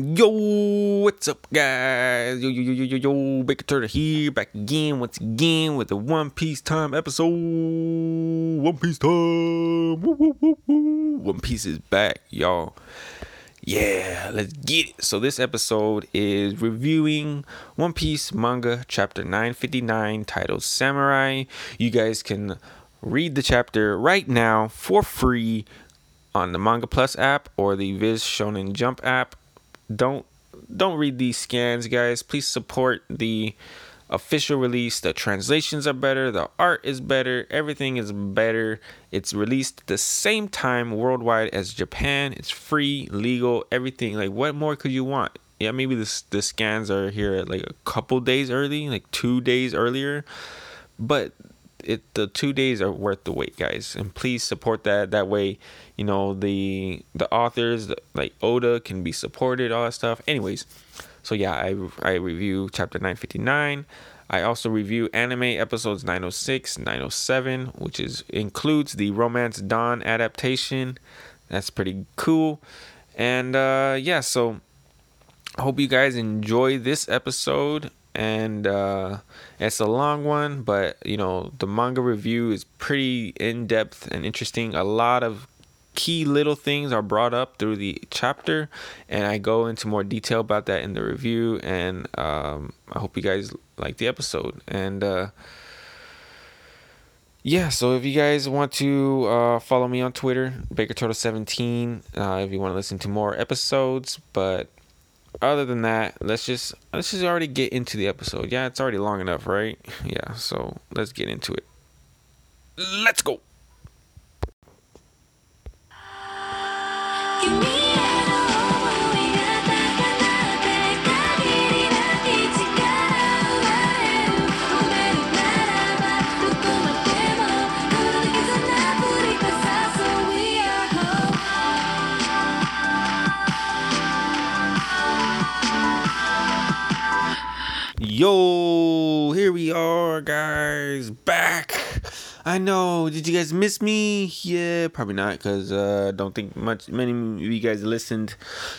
Yo, what's up, guys? Yo, yo, yo, yo, yo, yo, Baker Turtle here, back again, once again, with the One Piece Time episode. One Piece Time. Woo, woo, woo, woo. One Piece is back, y'all. Yeah, let's get it. So, this episode is reviewing One Piece manga chapter 959 titled Samurai. You guys can read the chapter right now for free on the Manga Plus app or the Viz Shonen Jump app. Don't don't read these scans, guys. Please support the official release. The translations are better, the art is better, everything is better. It's released the same time worldwide as Japan. It's free, legal, everything. Like what more could you want? Yeah, maybe the the scans are here like a couple days early, like 2 days earlier. But it the two days are worth the wait, guys. And please support that. That way, you know the the authors like Oda can be supported, all that stuff. Anyways, so yeah, I I review chapter nine fifty nine. I also review anime episodes 906, 907, which is includes the Romance Dawn adaptation. That's pretty cool. And uh yeah, so I hope you guys enjoy this episode and uh, it's a long one, but you know the manga review is pretty in depth and interesting. A lot of key little things are brought up through the chapter, and I go into more detail about that in the review. And um, I hope you guys like the episode. And uh, yeah, so if you guys want to uh, follow me on Twitter, Baker Turtle 17, uh, if you want to listen to more episodes, but other than that, let's just let's just already get into the episode. Yeah, it's already long enough, right? Yeah, so let's get into it. Let's go. Yo, here we are, guys, back. I know. Did you guys miss me? Yeah, probably not, because uh, I don't think much many of you guys listened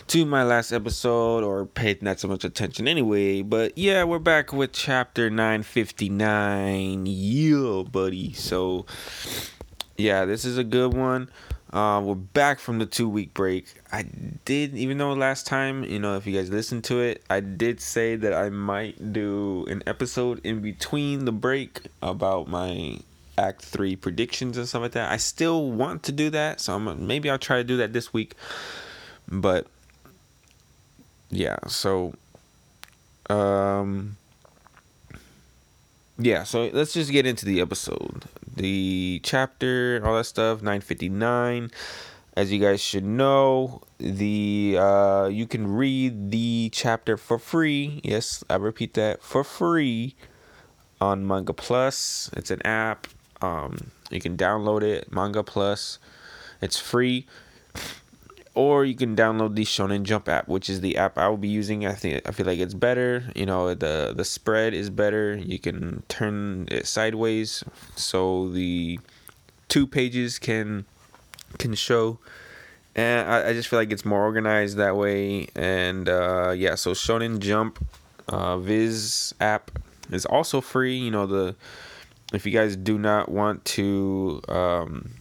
to my last episode or paid not so much attention anyway. But yeah, we're back with chapter nine fifty nine. Yeah, buddy. So yeah, this is a good one. Uh, we're back from the two week break. I did, even though last time, you know, if you guys listened to it, I did say that I might do an episode in between the break about my Act 3 predictions and stuff like that. I still want to do that, so I'm, maybe I'll try to do that this week. But yeah, so um yeah, so let's just get into the episode. The chapter, all that stuff, 959. As you guys should know, the uh you can read the chapter for free. Yes, I repeat that, for free on Manga Plus. It's an app. Um you can download it, Manga Plus. It's free or you can download the Shonen Jump app, which is the app I will be using. I think I feel like it's better. You know, the the spread is better. You can turn it sideways, so the two pages can can show. And I, I just feel like it's more organized that way. And uh, yeah, so Shonen Jump uh, Viz app is also free. You know the if you guys do not want to um,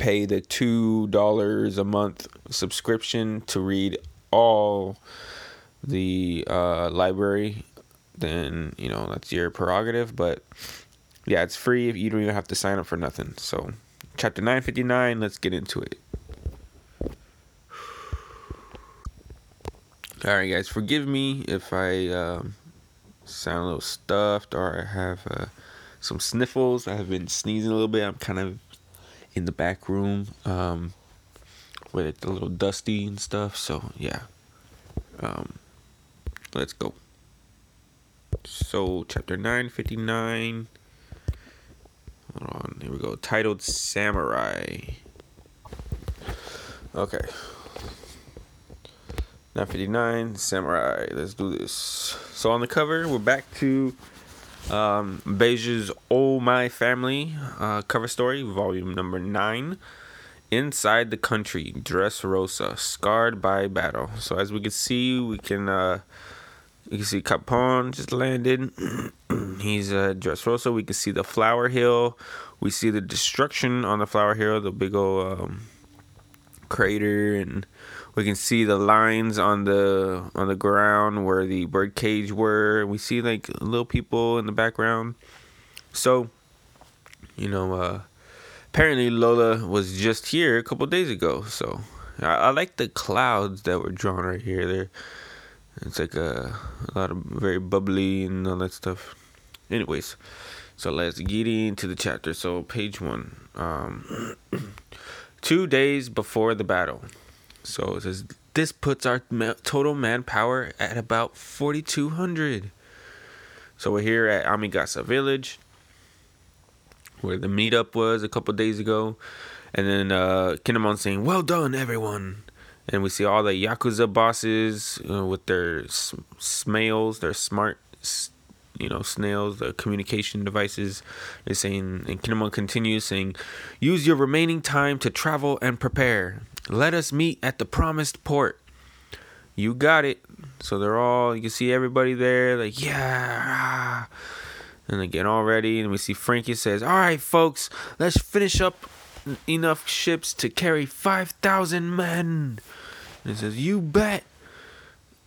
pay the two dollars a month subscription to read all the uh, library, then you know that's your prerogative. But yeah, it's free. If You don't even have to sign up for nothing. So, chapter nine fifty nine. Let's get into it. All right, guys. Forgive me if I um, sound a little stuffed or I have uh, some sniffles. I have been sneezing a little bit. I'm kind of in the back room um, where it's a little dusty and stuff. So yeah, um, let's go. So chapter nine fifty nine. Hold on, here we go. Titled Samurai. Okay. 959 Samurai. Let's do this. So on the cover, we're back to um, Bege's Oh My Family uh, cover story, volume number nine. inside the country, Dressrosa, scarred by battle. So as we can see, we can uh, you can see Capone just landed. He's uh, Dressrosa. We can see the Flower Hill. We see the destruction on the Flower Hill, the big old um, crater, and we can see the lines on the on the ground where the bird cage were. We see like little people in the background. So, you know, uh, apparently Lola was just here a couple days ago. So I, I, like the clouds that were drawn right here. There, it's like a, a lot of very bubbly and all that stuff. Anyways, so let's get into the chapter. So page one. Um, two days before the battle. So it says this puts our total manpower at about 4,200. So we're here at Amigasa Village where the meetup was a couple days ago. And then uh, Kinemon saying, Well done, everyone. And we see all the Yakuza bosses uh, with their smails, their smart, you know, snails, the communication devices. They're saying, and Kinemon continues saying, Use your remaining time to travel and prepare. Let us meet at the promised port. You got it. So they're all, you can see everybody there, like, yeah. And they get all ready, and we see Franky says, All right, folks, let's finish up enough ships to carry 5,000 men. And it says, You bet.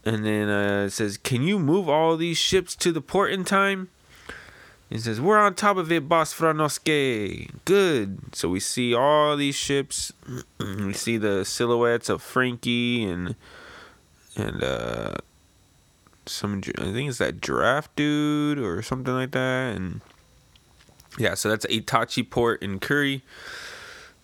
And then uh, it says, Can you move all these ships to the port in time? He says, We're on top of it, Boss Franosuke. Good. So we see all these ships. we see the silhouettes of Franky and and uh some I think it's that giraffe dude or something like that, and yeah, so that's Itachi Port in Kuri.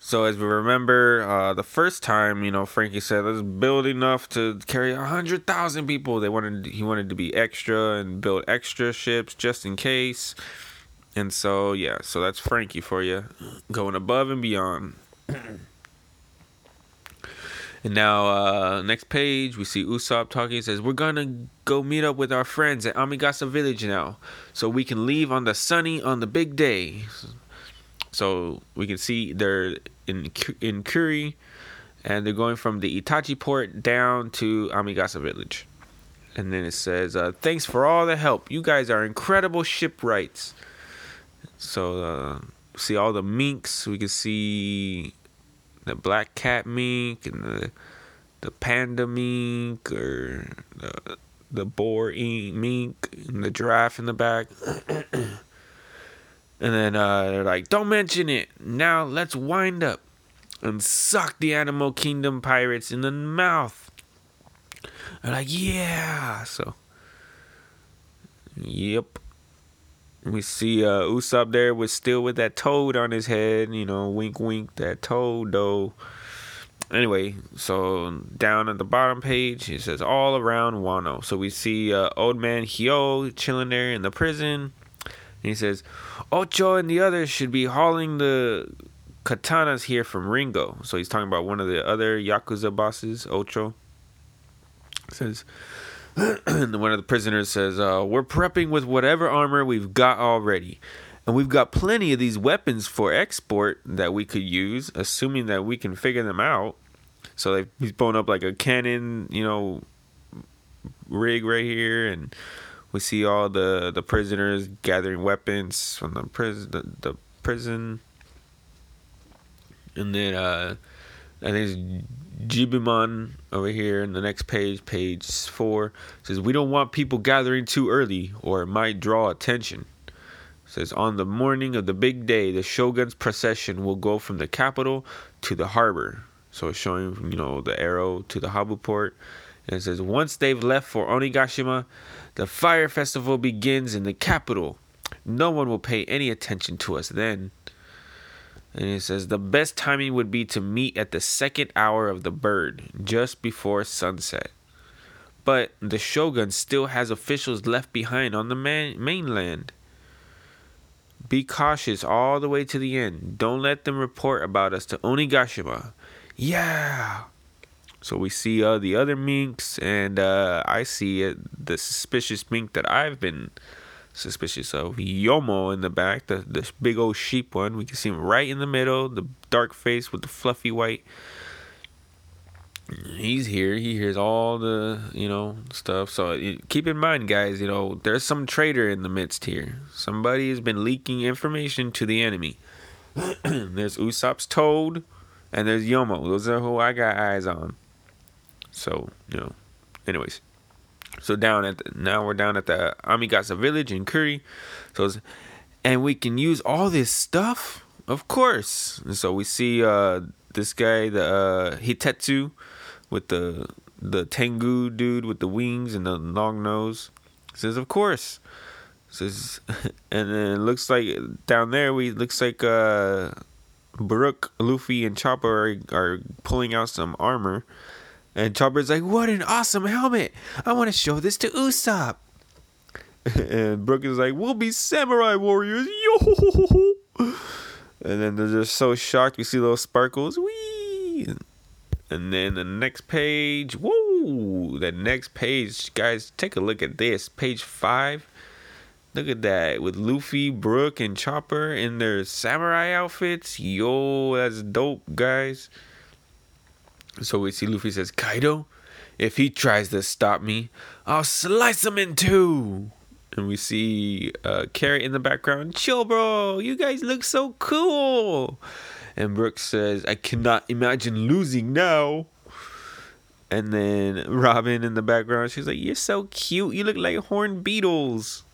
So as we remember, uh, the first time, you know, Franky said let's build enough to carry hundred thousand people. They wanted he wanted to be extra and build extra ships just in case. And so yeah, so that's Franky for you, going above and beyond. And now, uh, next page, we see Usopp talking. He says, We're gonna go meet up with our friends at Amigasa Village now, so we can leave on the sunny on the big day. So we can see they're in in Kuri, and they're going from the Itachi port down to Amigasa Village. And then it says, uh, Thanks for all the help. You guys are incredible shipwrights. So, uh, see all the minks. We can see the black cat mink and the the panda mink or the the boar mink and the giraffe in the back. and then uh, they're like, "Don't mention it. Now let's wind up and suck the animal kingdom pirates in the mouth." They're like, "Yeah." So, yep. We see uh, Usopp there was still with that toad on his head, you know, wink, wink, that toad, though. Anyway, so down at the bottom page, it says all around Wano. So we see uh, old man Hyo chilling there in the prison. He says, Ocho and the others should be hauling the katanas here from Ringo. So he's talking about one of the other Yakuza bosses, Ocho. says, and one of the prisoners says, uh, "We're prepping with whatever armor we've got already, and we've got plenty of these weapons for export that we could use, assuming that we can figure them out." So they, he's pulling up like a cannon, you know, rig right here, and we see all the the prisoners gathering weapons from the prison, the, the prison, and then uh, think it's Jibimon over here in the next page, page four, says we don't want people gathering too early or it might draw attention. Says on the morning of the big day, the shogun's procession will go from the capital to the harbor. So it's showing you know the arrow to the Habu port. And it says once they've left for Onigashima, the fire festival begins in the capital. No one will pay any attention to us then. And it says the best timing would be to meet at the second hour of the bird, just before sunset. But the shogun still has officials left behind on the man- mainland. Be cautious all the way to the end. Don't let them report about us to Onigashima. Yeah. So we see uh, the other minks, and uh, I see uh, the suspicious mink that I've been suspicious of Yomo in the back, the the big old sheep one. We can see him right in the middle, the dark face with the fluffy white. He's here. He hears all the you know stuff. So keep in mind, guys. You know there's some traitor in the midst here. Somebody has been leaking information to the enemy. there's Usopp's Toad, and there's Yomo. Those are who I got eyes on. So you know, anyways. So down at the, now we're down at the Amigasa village in Kuri. So and we can use all this stuff, of course. And so we see uh this guy, the uh Hitetsu with the the Tengu dude with the wings and the long nose. Says of course. Says and then it looks like down there we looks like uh Brook, Luffy, and Chopper are, are pulling out some armor. And Chopper's like, What an awesome helmet! I want to show this to Usopp. and Brook is like, We'll be samurai warriors. Yo! And then they're just so shocked. We see those sparkles. Wee! And then the next page. Whoa! The next page, guys, take a look at this. Page five. Look at that. With Luffy, Brook, and Chopper in their samurai outfits. Yo, that's dope, guys. So we see Luffy says, Kaido, if he tries to stop me, I'll slice him in two. And we see uh, Carrot in the background. Chill, bro. You guys look so cool. And Brooks says, I cannot imagine losing now. And then Robin in the background, she's like, You're so cute. You look like horned beetles.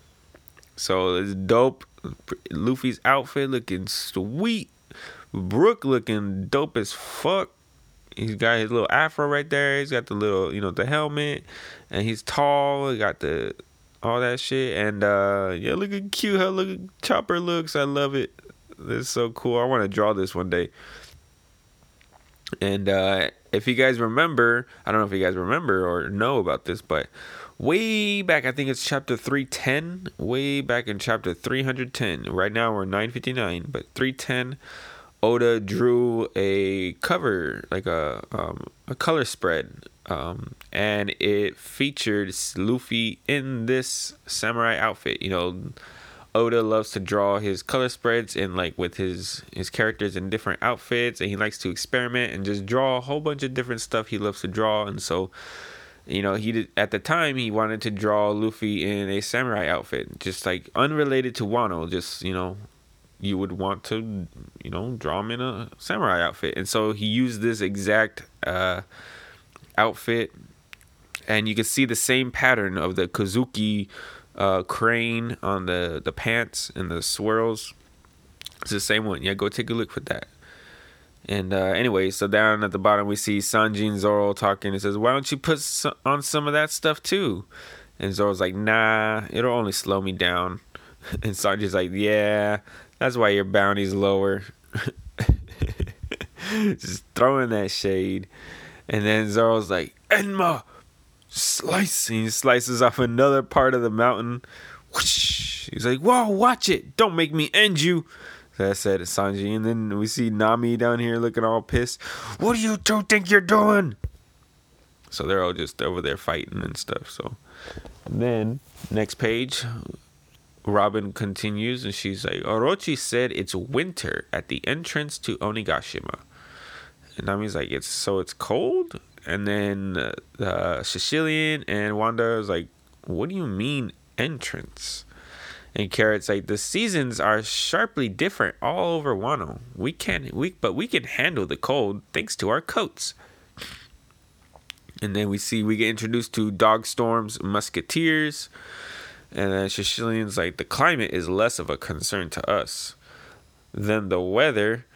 So it's dope. Luffy's outfit looking sweet. Brook looking dope as fuck. He's got his little afro right there. He's got the little, you know, the helmet, and he's tall. He got the all that shit, and uh yeah, look at cute how look Chopper looks. I love it. It's so cool. I want to draw this one day. And uh if you guys remember, I don't know if you guys remember or know about this, but way back, I think it's chapter 310, way back in chapter 310. Right now we're 959, but 310 Oda drew a cover, like a um, a color spread, um, and it featured Luffy in this samurai outfit. You know, Oda loves to draw his color spreads and like with his his characters in different outfits, and he likes to experiment and just draw a whole bunch of different stuff he loves to draw. And so, you know, he did at the time he wanted to draw Luffy in a samurai outfit, just like unrelated to Wano, just you know you would want to, you know, draw him in a samurai outfit. And so he used this exact uh, outfit, and you can see the same pattern of the Kozuki uh, crane on the, the pants and the swirls. It's the same one. Yeah, go take a look for that. And uh, anyway, so down at the bottom we see Sanji Zoro talking. He says, "Why don't you put on some of that stuff too?" And Zoro's like, "Nah, it'll only slow me down." And Sanji's like, "Yeah, that's why your bounty's lower. Just throwing that shade. And then Zoro's like, Enma, slice. He slices off another part of the mountain. Whoosh. He's like, whoa, watch it. Don't make me end you. That said Sanji. And then we see Nami down here looking all pissed. What do you two think you're doing? So they're all just over there fighting and stuff. So and then next page, Robin continues and she's like, Orochi said it's winter at the entrance to Onigashima. And Nami's like, it's so it's cold? And then uh, uh, Sicilion and Wanda is like, what do you mean entrance? And Carrot's like, the seasons are sharply different all over Wano. We can we but we can handle the cold thanks to our coats. And then we see we get introduced to Dogstorm's musketeers. And then Sicilion's like, the climate is less of a concern to us than the weather.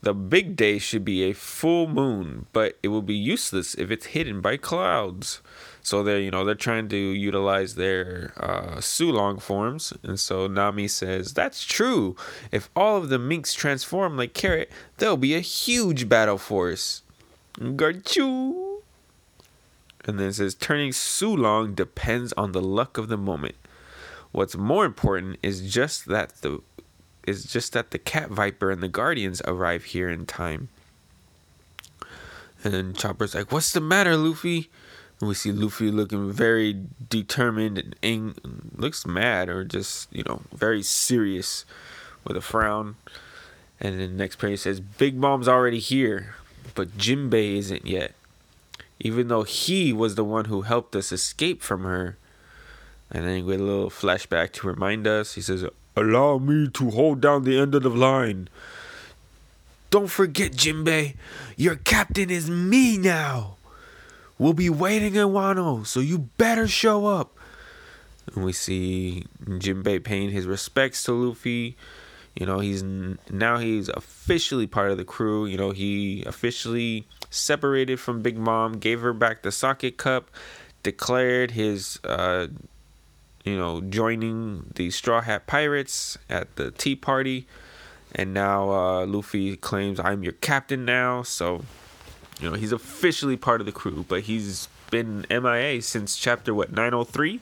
The big day should be a full moon, but it will be useless if it's hidden by clouds. So they're, you know, they're trying to utilize their uh, Sulong forms. And so Nami says, that's true. If all of the minks transform like Carrot, there'll be a huge battle force. Garchoo! And then it says turning Sulong depends on the luck of the moment. What's more important is just that the is just that the cat viper and the guardians arrive here in time. And Chopper's like, "What's the matter, Luffy?" And we see Luffy looking very determined and ang- looks mad or just, you know, very serious with a frown. And then the next page says, Big Mom's already here, but Jinbei isn't yet. Even though he was the one who helped us escape from her. And then we get a little flashback to remind us. He says, Allow me to hold down the end of the line. Don't forget, Jinbei, your captain is me now. We'll be waiting in Wano, so you better show up. And we see Jinbei paying his respects to Luffy. You know, he's now he's officially part of the crew. You know, he officially separated from Big Mom, gave her back the socket cup, declared his, uh, you know, joining the Straw Hat Pirates at the tea party. And now uh, Luffy claims, I'm your captain now. So you know, he's officially part of the crew, but he's been MIA since chapter what 903.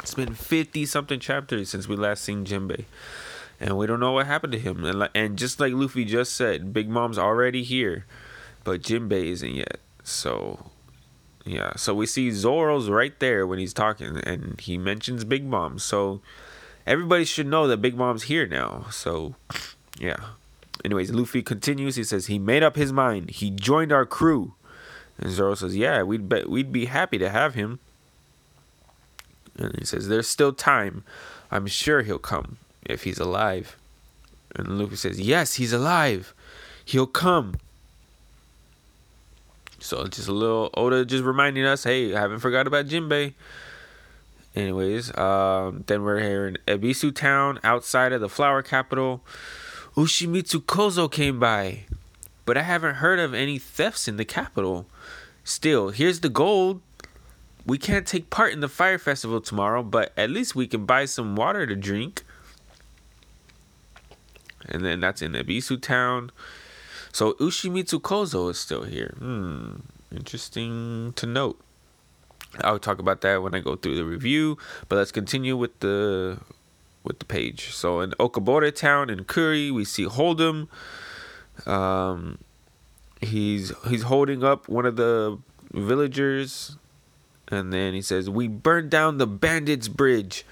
It's been 50 something chapters since we last seen Jinbei. And we don't know what happened to him. And, and just like Luffy just said, Big Mom's already here, but Jinbei isn't yet. So, yeah. So we see Zoro's right there when he's talking, and he mentions Big Mom. So everybody should know that Big Mom's here now. So, yeah. Anyways, Luffy continues. He says he made up his mind. He joined our crew. And Zoro says, "Yeah, we'd be, we'd be happy to have him." And he says, "There's still time. I'm sure he'll come if he's alive." And Luffy says, "Yes, he's alive. He'll come." So just a little Oda just reminding us, "Hey, I haven't forgot about Jinbei." Anyways, um, then we're here in Ebisu Town, outside of the flower capital. Ushimitsu Kozo came by, but I haven't heard of any thefts in the capital. Still, here's the gold. We can't take part in the fire festival tomorrow, but at least we can buy some water to drink. And then that's in Ebisu town. So Ushimitsu Kozo is still here. Hmm, interesting to note. I'll talk about that when I go through the review, but let's continue with the with the page. So in Okabore town in Kuri, we see Hold'em. Um, he's he's holding up one of the villagers, and then he says, "We burned down the bandits' bridge."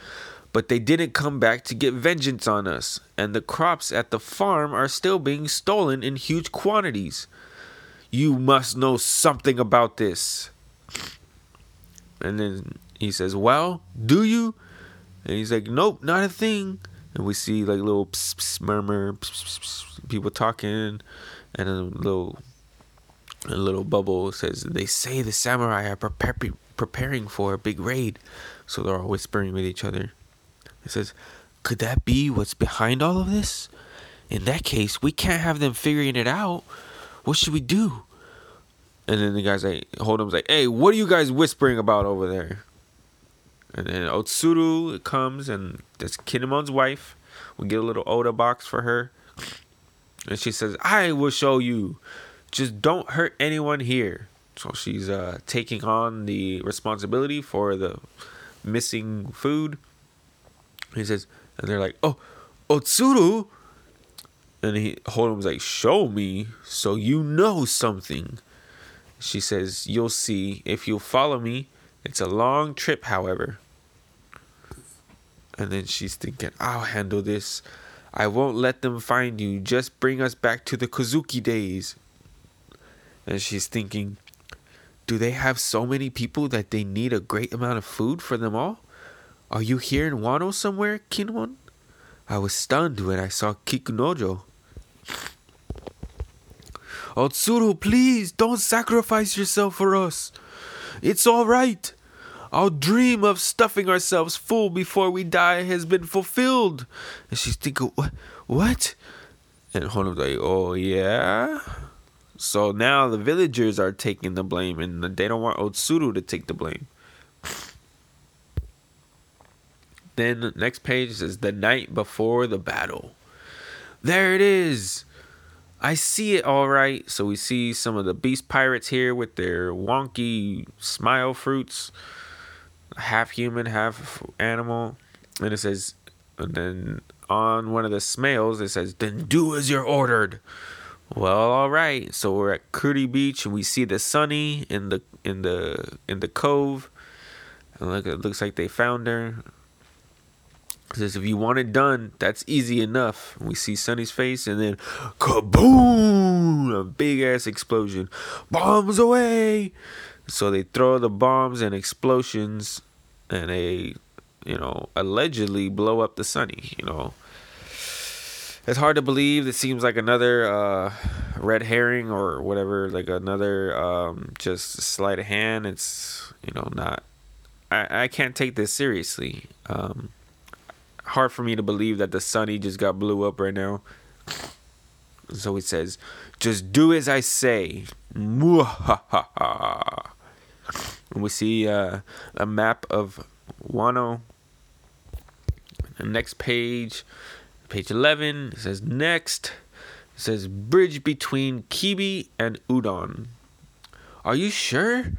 But they didn't come back to get vengeance on us, and the crops at the farm are still being stolen in huge quantities. You must know something about this. And then he says, Well, do you? And he's like, nope, not a thing. And we see like little pss, pss, murmur, pss, people talking, and a little a little bubble says, they say the samurai are prepare, preparing for a big raid. So they're all whispering with each other. It says, could that be what's behind all of this? In that case, we can't have them figuring it out. What should we do? And then the guy's like, Hold'em's like, hey, what are you guys whispering about over there? And then Otsuru comes and that's Kinemon's wife. We get a little Oda box for her. And she says, I will show you. Just don't hurt anyone here. So she's uh, taking on the responsibility for the missing food. He says, and they're like, oh, Otsuru? And he Hold'em's like, show me so you know something. She says, you'll see if you'll follow me. It's a long trip, however. And then she's thinking, I'll handle this. I won't let them find you. Just bring us back to the Kozuki days. And she's thinking, do they have so many people that they need a great amount of food for them all? Are you here in Wano somewhere, Kinemon? I was stunned when I saw Kikunojo. Otsuru, please don't sacrifice yourself for us. It's all right. Our dream of stuffing ourselves full before we die has been fulfilled. And she's thinking, what? What? And Hono's like, oh, yeah? So now the villagers are taking the blame and they don't want Otsuru to take the blame. Then next page says the night before the battle. There it is. I see it all right. So we see some of the beast pirates here with their wonky smile fruits half human, half animal. And it says, and then on one of the smails, it says, then do as you're ordered. Well, all right. So we're at Kuri Beach and we see the Sunny in the in the in the cove. And look, it looks like they found her. Says if you want it done, that's easy enough. We see Sunny's face and then kaboom! A big ass explosion. Bombs away! So they throw the bombs and explosions and they, you know, allegedly blow up the Sunny, you know it's hard to believe. It seems like another uh, red herring or whatever, like another um, just sleight of hand. It's you know not. I I can't take this seriously. Um, hard for me to believe that the Sunny just got blew up right now. So he says, "Just do as I say." And we see uh, a map of Wano. The next page Page 11 it says next. It says bridge between Kibi and Udon. Are you sure?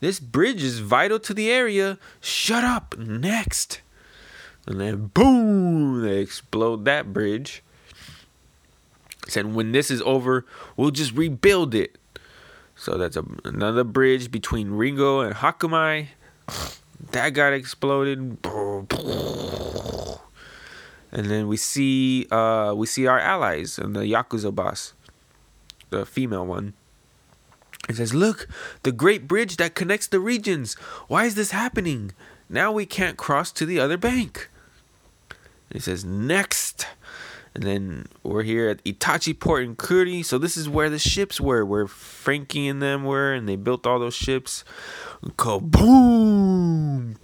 This bridge is vital to the area. Shut up. Next. And then boom, they explode that bridge. Said when this is over, we'll just rebuild it. So that's a, another bridge between Ringo and Hakumai. That got exploded and then we see uh, we see our allies and the yakuza boss, the female one. It says, "Look, the great bridge that connects the regions. Why is this happening? Now we can't cross to the other bank." And it says, "Next." And then we're here at Itachi Port in Kuri. So this is where the ships were, where Franky and them were, and they built all those ships. Kaboom!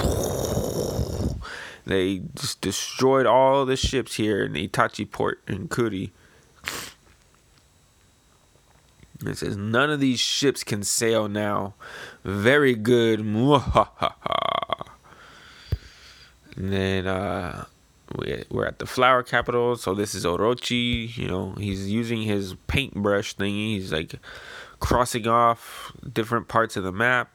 They just destroyed all the ships here in Itachi port in Kuri. It says none of these ships can sail now. Very good. and then uh, we're at the flower capital. So this is Orochi. You know, he's using his paintbrush thingy. He's like crossing off different parts of the map.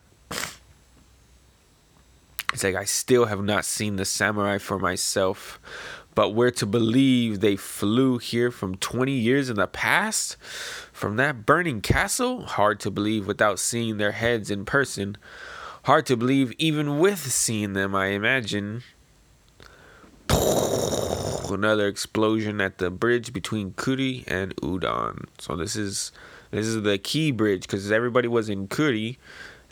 It's like I still have not seen the samurai for myself, but we're to believe they flew here from 20 years in the past? From that burning castle? Hard to believe without seeing their heads in person. Hard to believe even with seeing them, I imagine. Another explosion at the bridge between Kuri and Udon. So this is this is the key bridge because everybody was in Kuri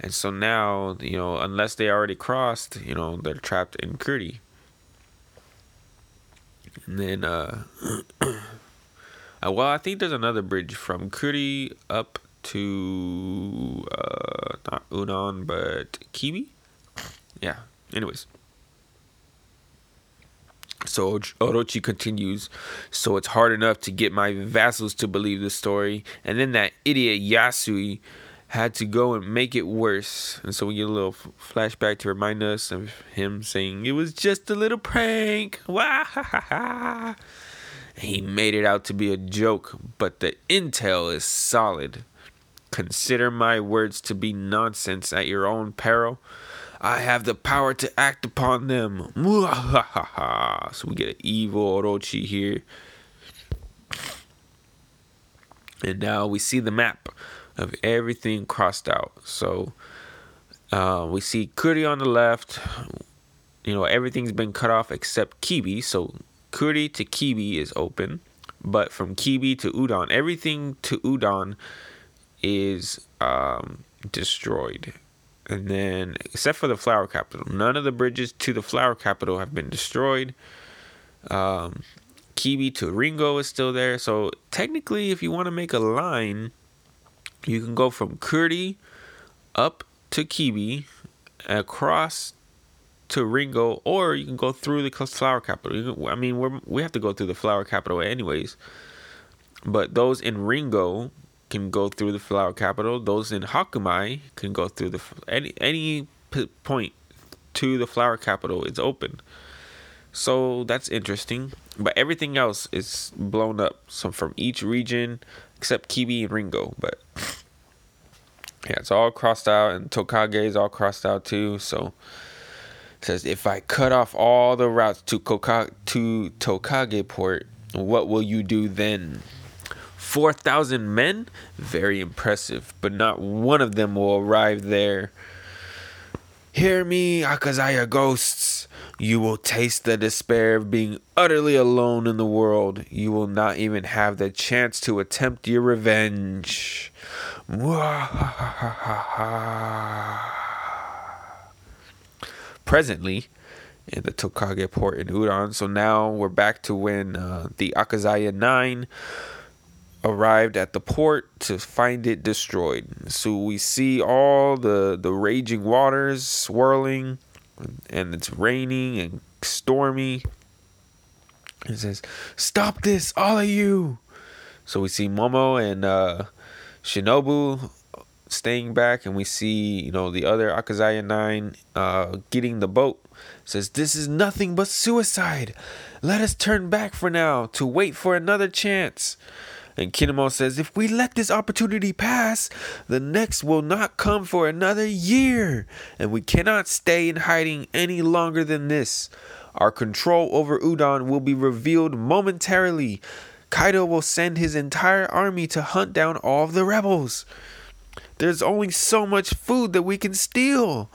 and so now, you know, unless they already crossed, you know, they're trapped in Kuri. And then, uh, uh, well, I think there's another bridge from Kuri up to, uh, not Udon, but Kibi? Yeah, anyways. So Orochi continues, so it's hard enough to get my vassals to believe the story, and then that idiot Yasuie had to go and make it worse. And so we get a little flashback to remind us of him saying, It was just a little prank. Wah! He made it out to be a joke, but the intel is solid. Consider my words to be nonsense at your own peril. I have the power to act upon them. So we get an evil Orochi here. And now we see the map of everything crossed out. So uh, we see Kuri on the left. You know, everything's been cut off except Kibi. So Kuri to Kibi is open. But from Kibi to Udon, everything to Udon is um, destroyed. And then, except for the flower capital, none of the bridges to the flower capital have been destroyed. Um, Kibi to Ringo is still there. So, technically, if you want to make a line, you can go from Kuri up to Kibi, across to Ringo, or you can go through the flower capital. I mean, we we have to go through the flower capital anyways. But those in Ringo can go through the flower capital. Those in Hakumai can go through the any any point to the flower capital is open. So that's interesting. But everything else is blown up. So from each region, except Kibi and Ringo. But yeah, it's all crossed out, and Tokage is all crossed out too. So it says if I cut off all the routes to Koka- to Tokage Port, what will you do then? 4,000 men? Very impressive, but not one of them will arrive there. Hear me, Akazaya ghosts. You will taste the despair of being utterly alone in the world. You will not even have the chance to attempt your revenge. Presently, in the Tokage port in Udon. So now we're back to when uh, the Akazaya 9 arrived at the port to find it destroyed. So we see all the, the raging waters swirling, and it's raining and stormy. It says, Stop this, all of you! So we see Momo and uh, Shinobu staying back, and we see, you know, the other Akazaya 9 uh, getting the boat says, This is nothing but suicide. Let us turn back for now to wait for another chance. And Kinemon says, If we let this opportunity pass, the next will not come for another year. And we cannot stay in hiding any longer than this. Our control over Udon will be revealed momentarily. Kaido will send his entire army to hunt down all of the rebels. There's only so much food that we can steal.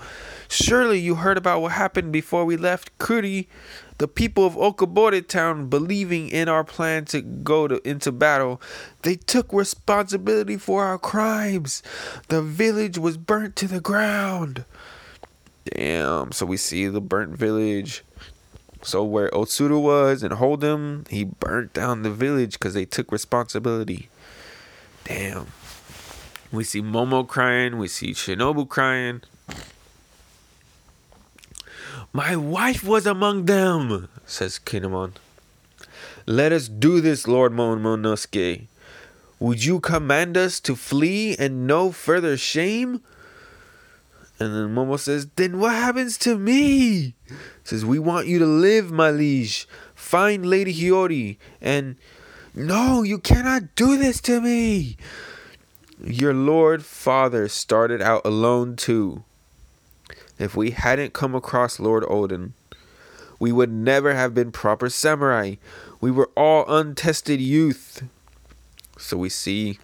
Surely you heard about what happened before we left Kuri. The people of Okabore town, believing in our plan to go to, into battle, they took responsibility for our crimes. The village was burnt to the ground. Damn. So we see the burnt village. So where Otsuru was and Hold'em, he burnt down the village because they took responsibility. Damn. We see Momo crying. We see Shinobu crying. My wife was among them, says Kinemon. Let us do this, Lord Momonosuke. Would you command us to flee and no further shame? And then Momo says, Then what happens to me? Says, We want you to live, my liege. Find Lady Hiyori. And no, you cannot do this to me. Your Lord Father started out alone too if we hadn't come across Lord Oden, We would never have been proper samurai. We were all untested youth. So we see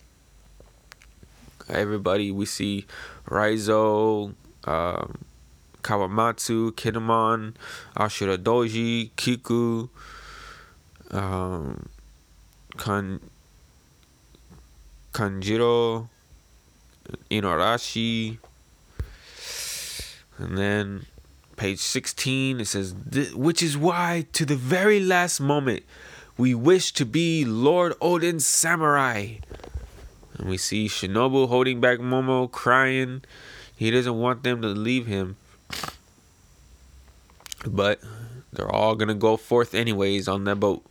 everybody. We see Raizo, um, Kawamatsu, Kinemon, Ashura Doji, Kiku, um, kan, Kanjuro, Inuarashi, and then page 16, it says, Which is why, to the very last moment, we wish to be Lord Oden's samurai. And we see Shinobu holding back Momo, crying. He doesn't want them to leave him. But they're all going to go forth anyways on that boat.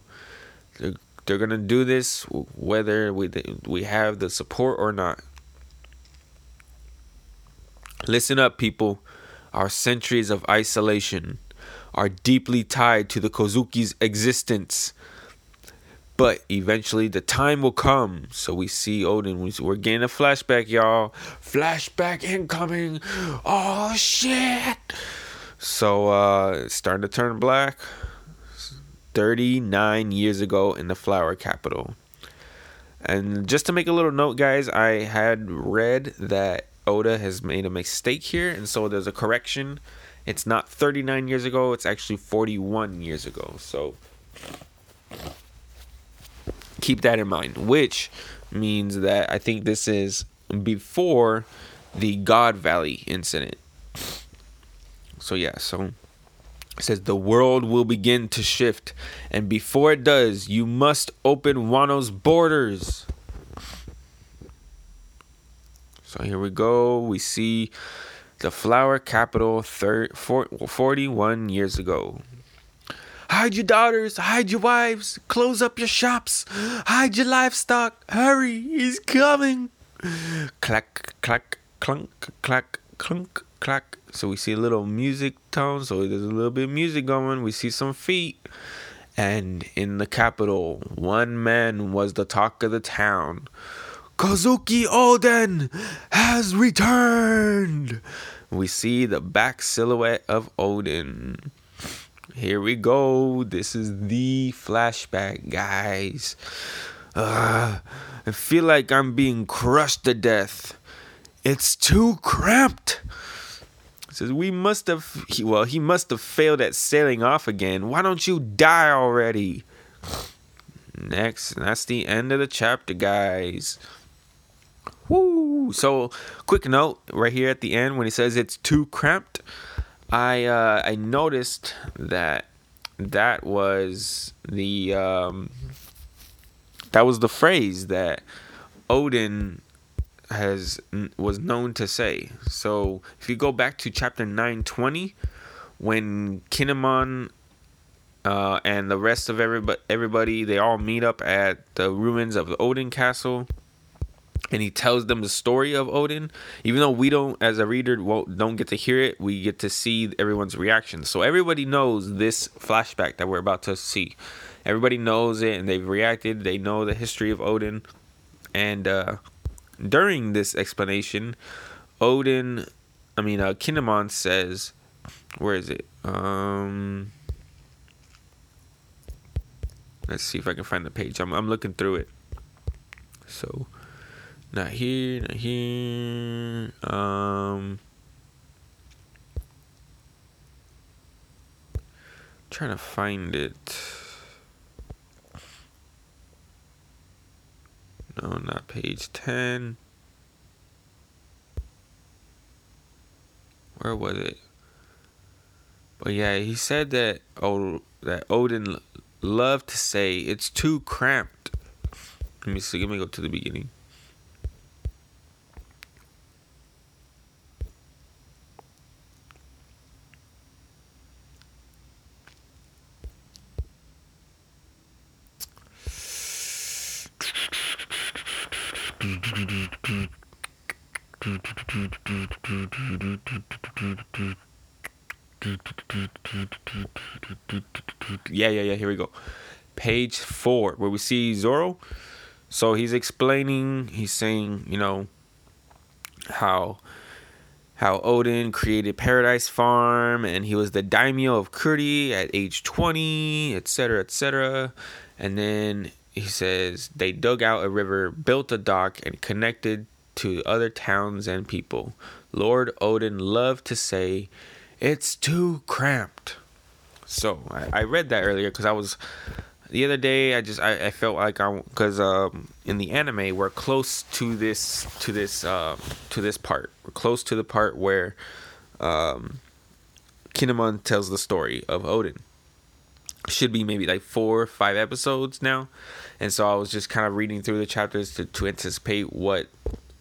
They're, they're going to do this whether we, we have the support or not. Listen up, people. Our centuries of isolation are deeply tied to the Kozuki's existence. But eventually the time will come. So we see Oden. We're getting a flashback, y'all. Flashback incoming. Oh, shit. So, uh, it's starting to turn black. 39 years ago in the flower capital. And just to make a little note, guys, I had read that Oda has made a mistake here, and so there's a correction. It's not 39 years ago, it's actually 41 years ago. So keep that in mind, which means that I think this is before the God Valley incident. So, yeah, so it says the world will begin to shift, and before it does, you must open Wano's borders. So here we go. We see the flower capital 30, 41 years ago. Hide your daughters, hide your wives, close up your shops, hide your livestock. Hurry, he's coming. Clack, clack, clunk, clack, clunk, clack. So we see a little music tone. So there's a little bit of music going. We see some feet. And in the capital, one man was the talk of the town. Kozuki Oden has returned. We see the back silhouette of Oden. Here we go. This is the flashback, guys. Uh, I feel like I'm being crushed to death. It's too cramped. Says we must have well, he must have failed at sailing off again. Why don't you die already? Next, that's the end of the chapter, guys. Woo! So, quick note right here at the end when he says it's too cramped, I uh, I noticed that that was the um, that was the phrase that Oden has was known to say. So if you go back to chapter 920 when Kinemon uh, and the rest of everybody everybody they all meet up at the ruins of the Oden castle and he tells them the story of Oden. Even though we don't, as a reader, don't get to hear it, we get to see everyone's reaction. So everybody knows this flashback that we're about to see. Everybody knows it, and they've reacted. They know the history of Oden, and uh, during this explanation, Oden, I mean, uh, Kinemon says, "Where is it?" Um, let's see if I can find the page. I'm I'm looking through it. So. Not here, not here. Um, trying to find it. No, not page 10. Where was it? But yeah, he said that oh that Oden loved to say it's too cramped. Let me see. Let me go to the beginning. Yeah, yeah, yeah. Here we go. Page four, where we see Zoro. So he's explaining. He's saying, you know, how how Oden created Paradise Farm and he was the daimyo of Kuri at age 20, etc., etc. And then he says they dug out a river, built a dock, and connected to other towns and people. Lord Oden loved to say, It's too cramped. So I, I read that earlier because I was the other day. I just I, I felt like I because um, in the anime we're close to this to this um, to this part. We're close to the part where um, Kinemon tells the story of Oden should be maybe like four or five episodes now and so i was just kind of reading through the chapters to, to anticipate what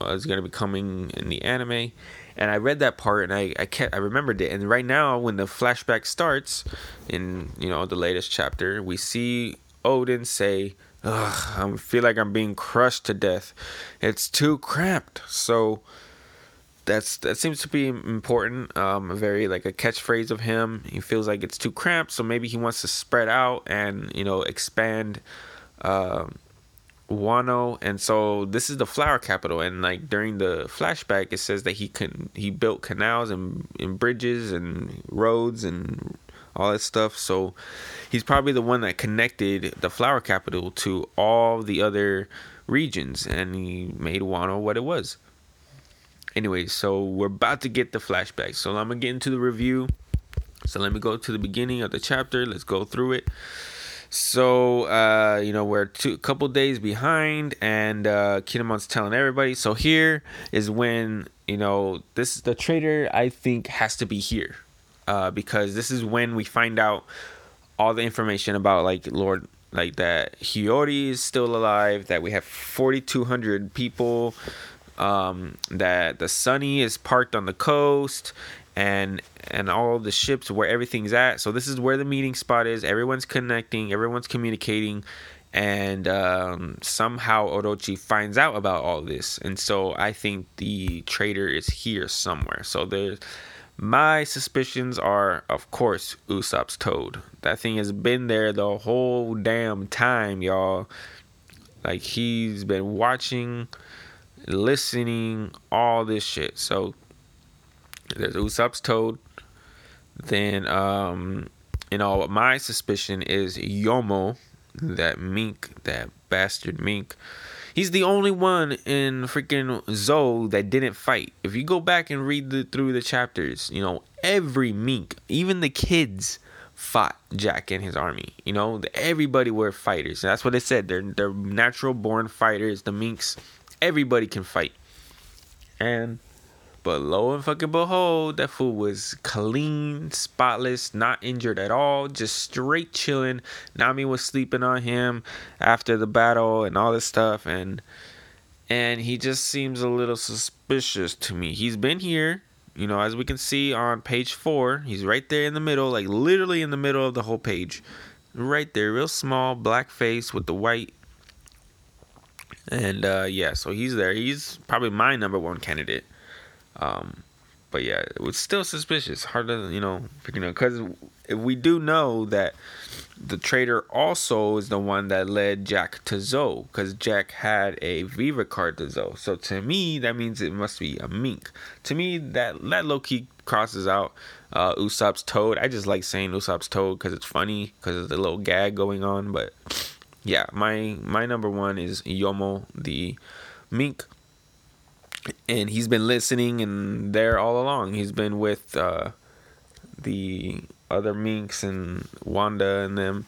was going to be coming in the anime and i read that part and i i kept i remembered it and right now when the flashback starts in you know the latest chapter we see oden say I feel like I'm being crushed to death. It's too cramped. So that's that seems to be important. Um, very like a catchphrase of him. He feels like it's too cramped, so maybe he wants to spread out and you know expand. Uh, Wano, and so this is the flower capital. And like during the flashback, it says that he can he built canals and, and bridges and roads and all that stuff. So he's probably the one that connected the flower capital to all the other regions, and he made Wano what it was anyway, so we're about to get the flashback. So I'm gonna get into the review. So let me go to the beginning of the chapter. Let's go through it. So uh, you know we're two couple days behind, and uh, Kinemon's telling everybody. So here is when you know this the trader I think has to be here, uh, because this is when we find out all the information about like Lord like that Hiyori is still alive, that we have 4,200 people um, that the Sunny is parked on the coast and and all the ships where everything's at. So this is where the meeting spot is. Everyone's connecting, everyone's communicating, and um, somehow Orochi finds out about all this. And so I think the trader is here somewhere. So there's my suspicions are, of course, Usopp's Toad. That thing has been there the whole damn time, y'all. Like he's been watching listening, all this shit. So there's Usopp's Toad. Then, um, you know, my suspicion is Yomo, that mink, that bastard mink. He's the only one in freaking Zou that didn't fight. If you go back and read the, through the chapters, you know, every mink, even the kids, fought Jack and his army. You know, everybody were fighters. That's what they said. They're they're natural born fighters. The minks, everybody can fight. And but lo and fucking behold, that fool was clean, spotless, not injured at all, just straight chilling. Nami was sleeping on him after the battle and all this stuff, and and he just seems a little suspicious to me. He's been here, you know, as we can see on page four. He's right there in the middle, like literally in the middle of the whole page, right there, real small, black face with the white. And uh, yeah, so he's there. He's probably my number one candidate. Um, but yeah, it was still suspicious. Hard to you know, you know, because we do know that the traitor also is the one that led Jack to Zou, because Jack had a Vivre card to Zou. So to me, that means it must be a mink. To me, that that low key crosses out uh, Usopp's toad. I just like saying Usopp's toad because it's funny because of the little gag going on. But yeah, my my number one is Yomo the mink and he's been listening and there all along. He's been with uh, the other minks and Wanda and them.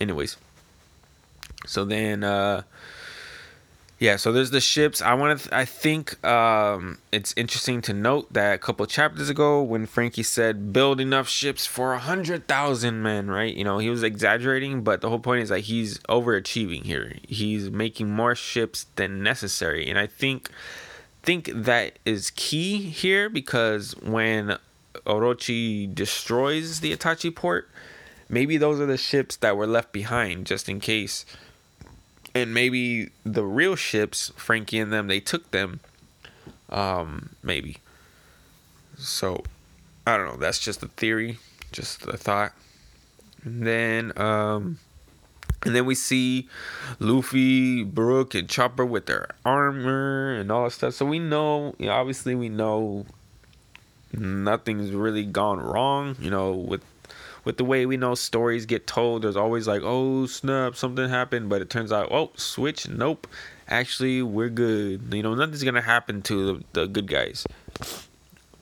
Anyways, so then uh, yeah, so there's the ships. I want to. Th- I think um, it's interesting to note that a couple chapters ago, when Franky said build enough ships for a hundred thousand men, right? You know, he was exaggerating, but the whole point is that he's overachieving here. He's making more ships than necessary, and I think think that is key here because when Orochi destroys the Itachi port, maybe those are the ships that were left behind just in case and maybe the real ships, Franky and them, they took them. Um, maybe. So, I don't know. That's just a theory, just a thought. And then, um, and then we see Luffy, Brook, and Chopper with their armor and all that stuff. So we know, you know, obviously, we know nothing's really gone wrong. You know, with with the way we know stories get told, there's always like, oh snap, something happened, but it turns out, oh switch, nope, actually we're good. You know, nothing's gonna happen to the, the good guys.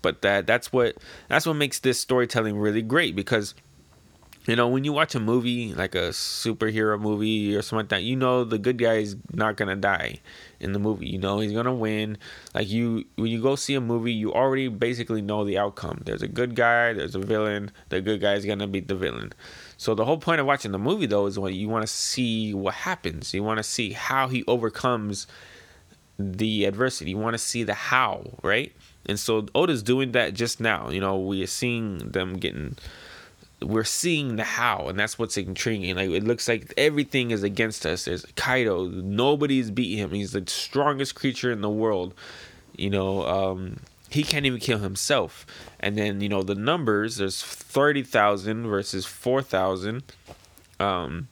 But that that's what that's what makes this storytelling really great because you know when you watch a movie like a superhero movie or something like that you know the good guy is not gonna die in the movie. You know he's gonna win. Like you when you go see a movie you already basically know the outcome. There's a good guy there's a villain the good guy is gonna beat the villain. So the whole point of watching the movie though is when you want to see what happens. You want to see how he overcomes the adversity. You want to see the how right? And so oda's doing that just now. You know we are seeing them getting we're seeing the how, and that's what's intriguing. Like it looks like everything is against us. There's Kaido, nobody's beat him. He's the strongest creature in the world. You know, um, he can't even kill himself. And then you know the numbers. There's thirty thousand versus four thousand. Um,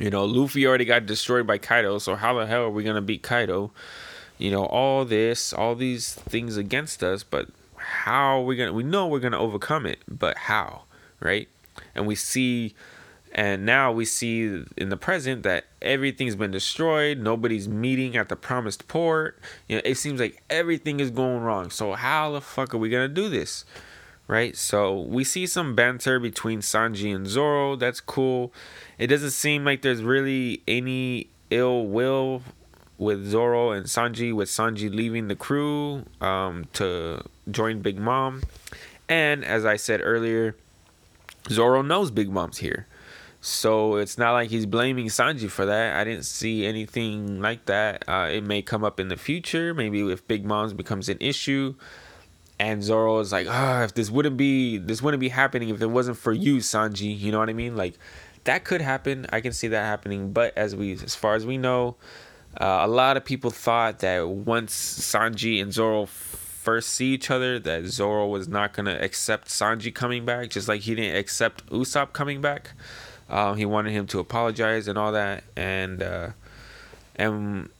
you know, Luffy already got destroyed by Kaido, so how the hell are we gonna beat Kaido? You know, all this, all these things against us, but how are we gonna? We know we're gonna overcome it, but how? Right? And we see, and now we see in the present that everything's been destroyed. Nobody's meeting at the promised port. You know, it seems like everything is going wrong. So how the fuck are we gonna do this? Right? So we see some banter between Sanji and Zoro. That's cool. It doesn't seem like there's really any ill will with Zoro and Sanji, with Sanji leaving the crew um, to join Big Mom. And as I said earlier, Zoro knows Big Mom's here. So it's not like he's blaming Sanji for that. I didn't see anything like that. Uh, it may come up in the future, maybe if Big Mom's becomes an issue, and Zoro is like, oh, if this wouldn't be this wouldn't be happening if it wasn't for you, Sanji. You know what I mean? Like that could happen. I can see that happening. But as we, as far as we know, uh, a lot of people thought that once Sanji and Zoro first see each other that Zoro was not gonna accept Sanji coming back, just like he didn't accept Usopp coming back. Um, he wanted him to apologize and all that, and uh, and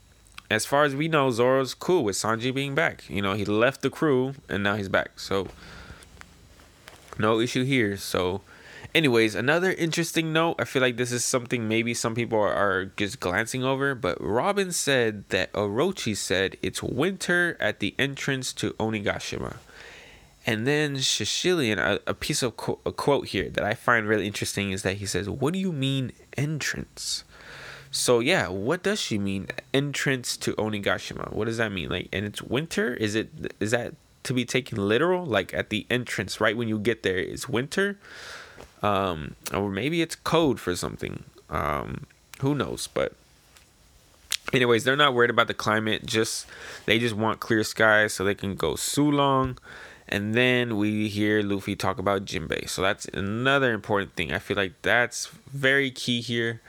as far as we know, Zoro's cool with Sanji being back. You know, he left the crew and now he's back, so no issue here. So Anyways, another interesting note. I feel like this is something maybe some people are, just glancing over, but Robin said that Orochi said it's winter at the entrance to Onigashima. And then Sicilion, a, a piece of qu- a quote here that I find really interesting is that he says, "What do you mean entrance?" So yeah, what does she mean entrance to Onigashima? What does that mean? Like, and it's winter? Is it is that to be taken literal? Like at the entrance, right when you get there, it's winter, um, or maybe it's code for something. Um, who knows? But anyways, they're not worried about the climate. Just they just want clear skies so they can go Sulong and then we hear Luffy talk about Jinbei. So that's another important thing. I feel like that's very key here.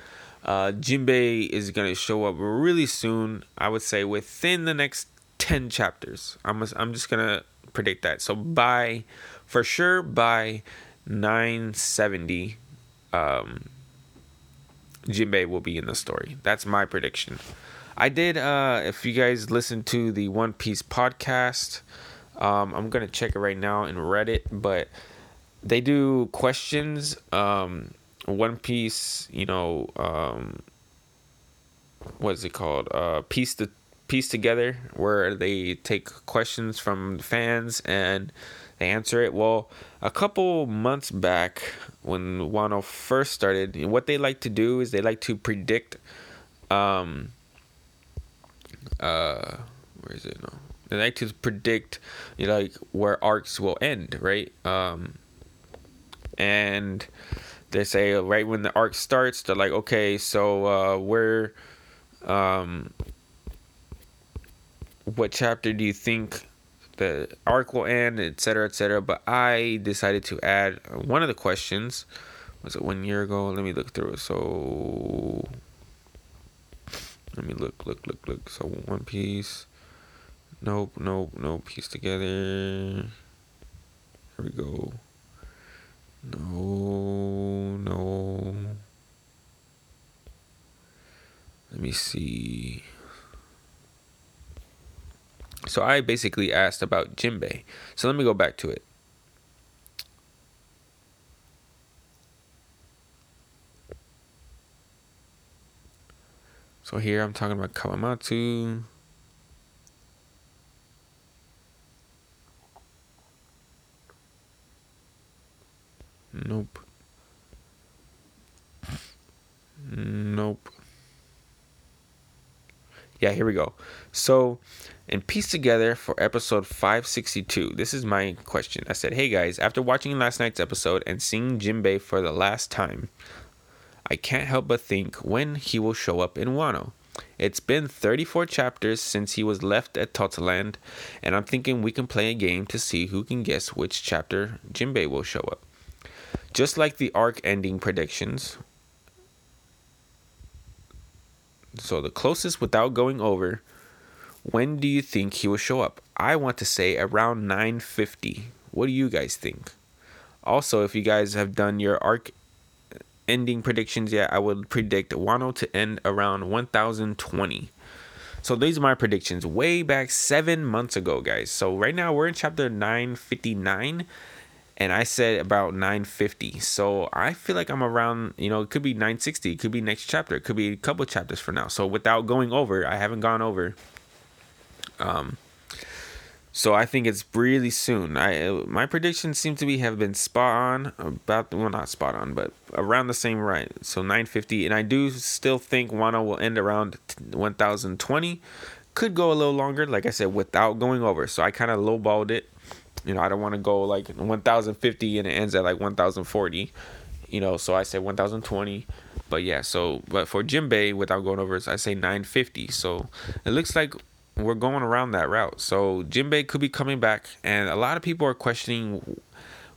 Uh, Jinbei is going to show up really soon. I would say within the next 10 chapters. I'm, I'm just going to predict that. So by, for sure, by 970, um, Jinbei will be in the story. That's my prediction. I did, uh, if you guys listen to the One Piece podcast, um, I'm gonna check it right now in Reddit, but they do questions. Um, One Piece, you know, um, what is it called? Uh, piece to piece together, where they take questions from fans and they answer it. Well, a couple months back, when Wano first started, what they like to do is they like to predict. Um, uh, where is it? No, they like to predict you know, like where arcs will end right um and they say right when the arc starts they're like okay so uh where um what chapter do you think the arc will end etc etc but i decided to add one of the questions was it one year ago let me look through it so let me look look look look so one piece Nope, nope, nope. Piece together. Here we go. No, no. Let me see. So I basically asked about Jinbei. So let me go back to it. So here I'm talking about Kawamatsu. Nope. Nope. Yeah, here we go. So, and piece together for episode 562. This is my question. I said, Hey guys, after watching last night's episode and seeing Jinbei for the last time, I can't help but think when he will show up in Wano. It's been 34 chapters since he was left at Totaland, and I'm thinking we can play a game to see who can guess which chapter Jinbei will show up. Just like the arc ending predictions. So the closest without going over, when do you think he will show up? I want to say around 950. What do you guys think? Also, if you guys have done your arc ending predictions yet, I would predict Wano to end around 1020. So these are my predictions way back seven months ago, guys. So right now we're in chapter 959 and I said about 950. So I feel like I'm around, you know, it could be 960, it could be next chapter, it could be a couple chapters for now. So without going over, I haven't gone over. Um, so I think it's really soon. I my predictions seem to be have been spot on about well not spot on, but around the same right. So 950, and I do still think Wano will end around 1020. Could go a little longer, like I said, without going over. So I kind of lowballed it you know, I don't want to go like 1050 and it ends at like 1040. You know, so I say 1020. But yeah, so but for Jinbei, without going over, I say 950. So it looks like we're going around that route. So Jinbei could be coming back, and a lot of people are questioning,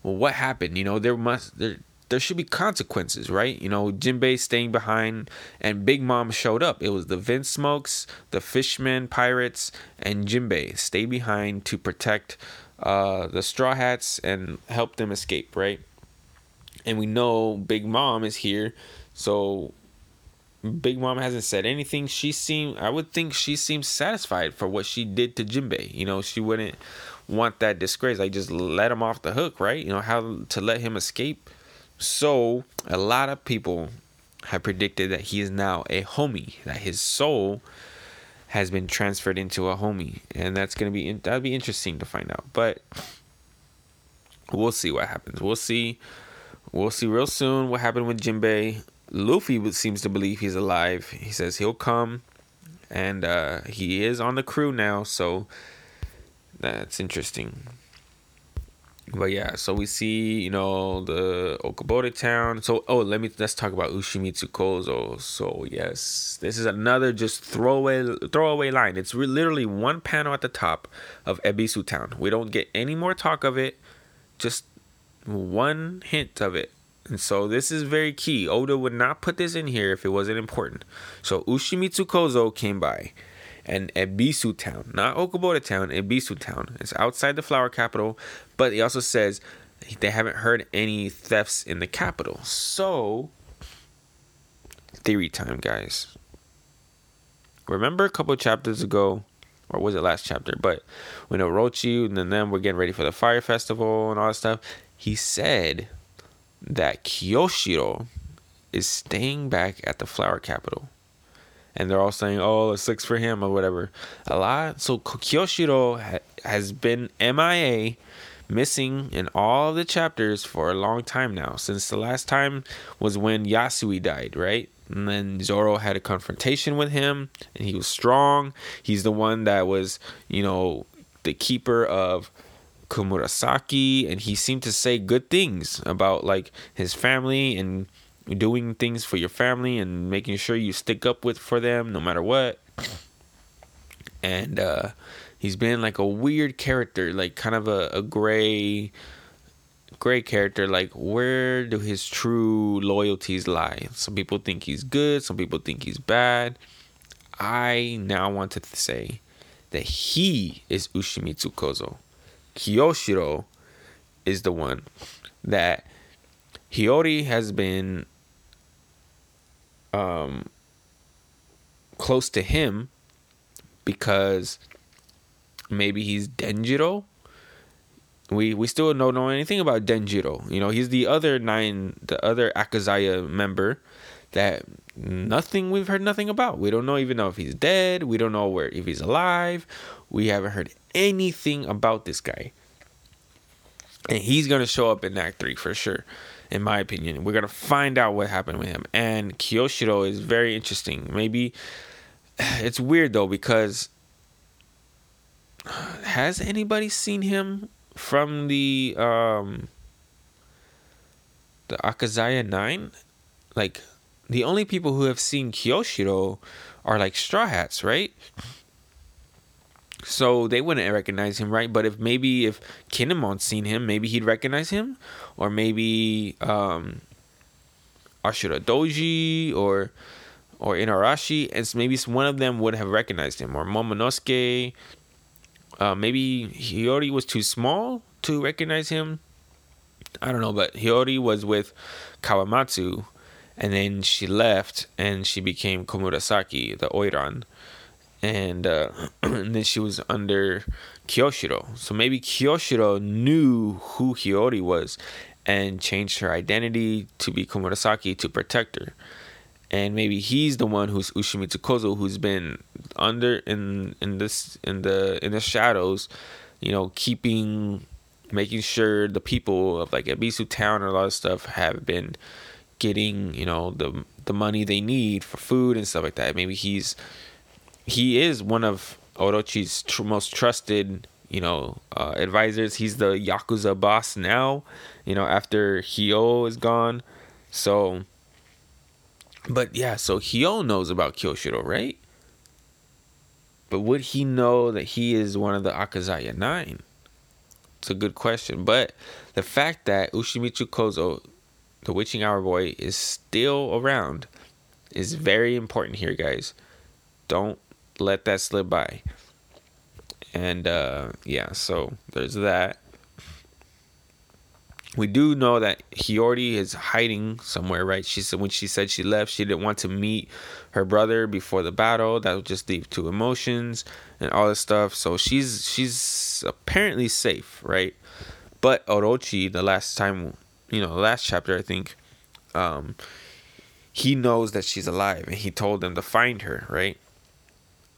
well, what happened? You know, there must there there should be consequences, right? You know, Jinbei staying behind, and Big Mom showed up. It was the Vinsmokes, the Fishman pirates, and Jinbei stay behind to protect uh, the Straw Hats and help them escape, right? And we know Big Mom is here, so Big Mom hasn't said anything. She seemed, I would think she seems satisfied for what she did to Jinbei. You know, she wouldn't want that disgrace. Like just let him off the hook, right? You know how to let him escape. So a lot of people have predicted that he is now a homie, that his soul has been transferred into a homie, and that's gonna be that'd be interesting to find out. But we'll see what happens. We'll see. We'll see real soon what happened with Jinbei. Luffy seems to believe he's alive. He says he'll come, and uh, he is on the crew now. So that's interesting. But yeah, so we see, you know, the Okobore town. So oh, let me let's talk about Ushimitsu Kozo. So yes, this is another just throwaway throwaway line. It's re- literally one panel at the top of Ebisu town. We don't get any more talk of it. Just one hint of it. And so this is very key. Oda would not put this in here if it wasn't important. So Ushimitsu Kozo came by and Ebisu town, not Okobore town, Ebisu town. It's outside the flower capital, but he also says they haven't heard any thefts in the capital. So, theory time, guys. Remember a couple chapters ago, or was it last chapter? But when Orochi and then them were getting ready for the fire festival and all that stuff, he said that Kyoshiro is staying back at the flower capital and they're all saying, "Oh, it's six for him" or whatever. A lot. So Kyoshiro ha- has been MIA, missing in all the chapters for a long time now. Since the last time was when Yasuie died, right? And then Zoro had a confrontation with him, and he was strong. He's the one that was, you know, the keeper of Komurasaki, and he seemed to say good things about like his family and doing things for your family and making sure you stick up with for them no matter what. And uh, he's been like a weird character, like kind of a, a gray gray character like where do his true loyalties lie? Some people think he's good some people think he's bad. I now want to say that he is ushimitsu kozo kyoshiro is the one that hiyori has been um, close to him because maybe he's Denjiro. We we still don't know anything about Denjiro. You know, he's the other nine, the other Akazaya member that nothing we've heard nothing about. We don't know even know if he's dead. We don't know where if he's alive. We haven't heard anything about this guy. And he's gonna show up in Act Three for sure in my opinion. We're gonna find out what happened with him. And Kyoshiro is very interesting. Maybe it's weird though because has anybody seen him from the um the Akazaya Nine? Like the only people who have seen Kyoshiro are like Straw Hats, right? So they wouldn't recognize him, right? But if maybe if Kinemon's seen him, maybe he'd recognize him, or maybe um, Ashura Doji or or Inuarashi, and maybe one of them would have recognized him, or Momonosuke. Uh, maybe Hiyori was too small to recognize him. I don't know, but Hiyori was with Kawamatsu, and then she left and she became Komurasaki, the Oiran and, uh, and then she was under Kyoshiro. So maybe Kyoshiro knew who Hiyori was and changed her identity to be Komurasaki to protect her. And maybe he's the one who's Ushimitsu Kozo who's been under in in this in the in the shadows, you know, keeping making sure the people of like Ebisu town or a lot of stuff have been getting, you know, the the money they need for food and stuff like that. Maybe he's he is one of Orochi's tr- most trusted, you know, uh, advisors. He's the Yakuza boss now, you know, after Hyo is gone. So, but yeah, so Hyo knows about Kyoshiro, right? But would he know that he is one of the Akazaya Nine? It's a good question. But the fact that Ushimitsu Kozo, the Witching Hour Boy, is still around is very important here, guys. Don't let that slip by. And uh, yeah, so there's that. We do know that Hiyori is hiding somewhere, right? She said when she said she left, she didn't want to meet her brother before the battle. That would just leave two emotions and all this stuff. So she's she's apparently safe, right? But Orochi, the last time you know, the last chapter, I think, um, he knows that she's alive and he told them to find her, right?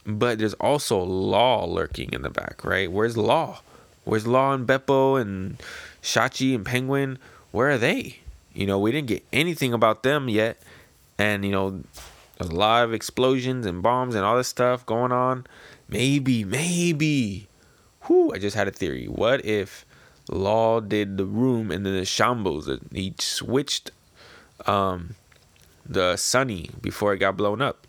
But there's also Law lurking in the back, right? Where's Law? Where's Law and Bepo and Shachi and Penguin? Where are they? You know, we didn't get anything about them yet. And, you know, there's a lot of explosions and bombs and all this stuff going on. Maybe, maybe. Whew, I just had a theory. What if Law did the room and then the shambles? He switched um, the Sunny before it got blown up.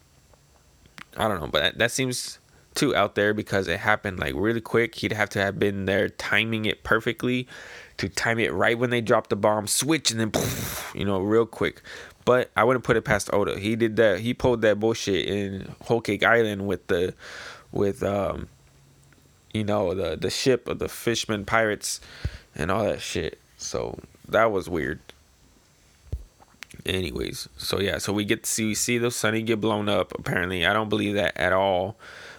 I don't know, but that, that seems too out there because it happened like really quick. He'd have to have been there timing it perfectly to time it right when they dropped the bomb, switch, and then you know, real quick. But I wouldn't put it past Oda. He did that. He pulled that bullshit in Whole Cake Island with the, with um, you know, the the ship of the Fishman pirates, and all that shit. So that was weird. Anyways, so yeah, so we get to see we see the Sunny get blown up. Apparently, I don't believe that at all.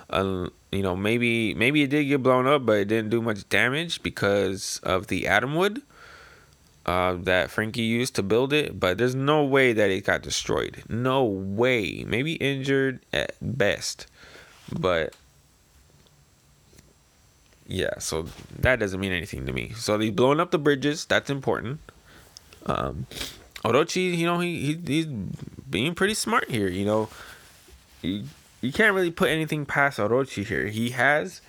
Um, you know, maybe maybe it did get blown up, but it didn't do much damage because of the Adam wood uh, that Franky used to build it. But there's no way that it got destroyed. No way. Maybe injured at best, but yeah. So that doesn't mean anything to me. So they blowing up the bridges. That's important. Um, Orochi, you know, he, he he's being pretty smart here. You know, you you can't really put anything past Orochi here. He has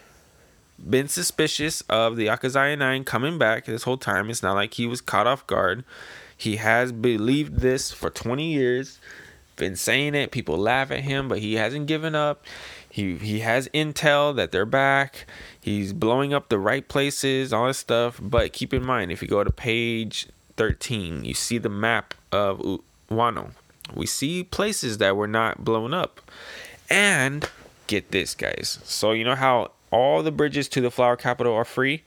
been suspicious of the Akazaya Nine coming back this whole time. It's not like he was caught off guard. He has believed this for 20 years, been saying it. People laugh at him, but he hasn't given up. He he has intel that they're back. He's blowing up the right places, all this stuff. But keep in mind, if you go to page 13, you see the map of Wano. We see places that were not blown up. And get this, guys. So, you know how all the bridges to the flower capital are free?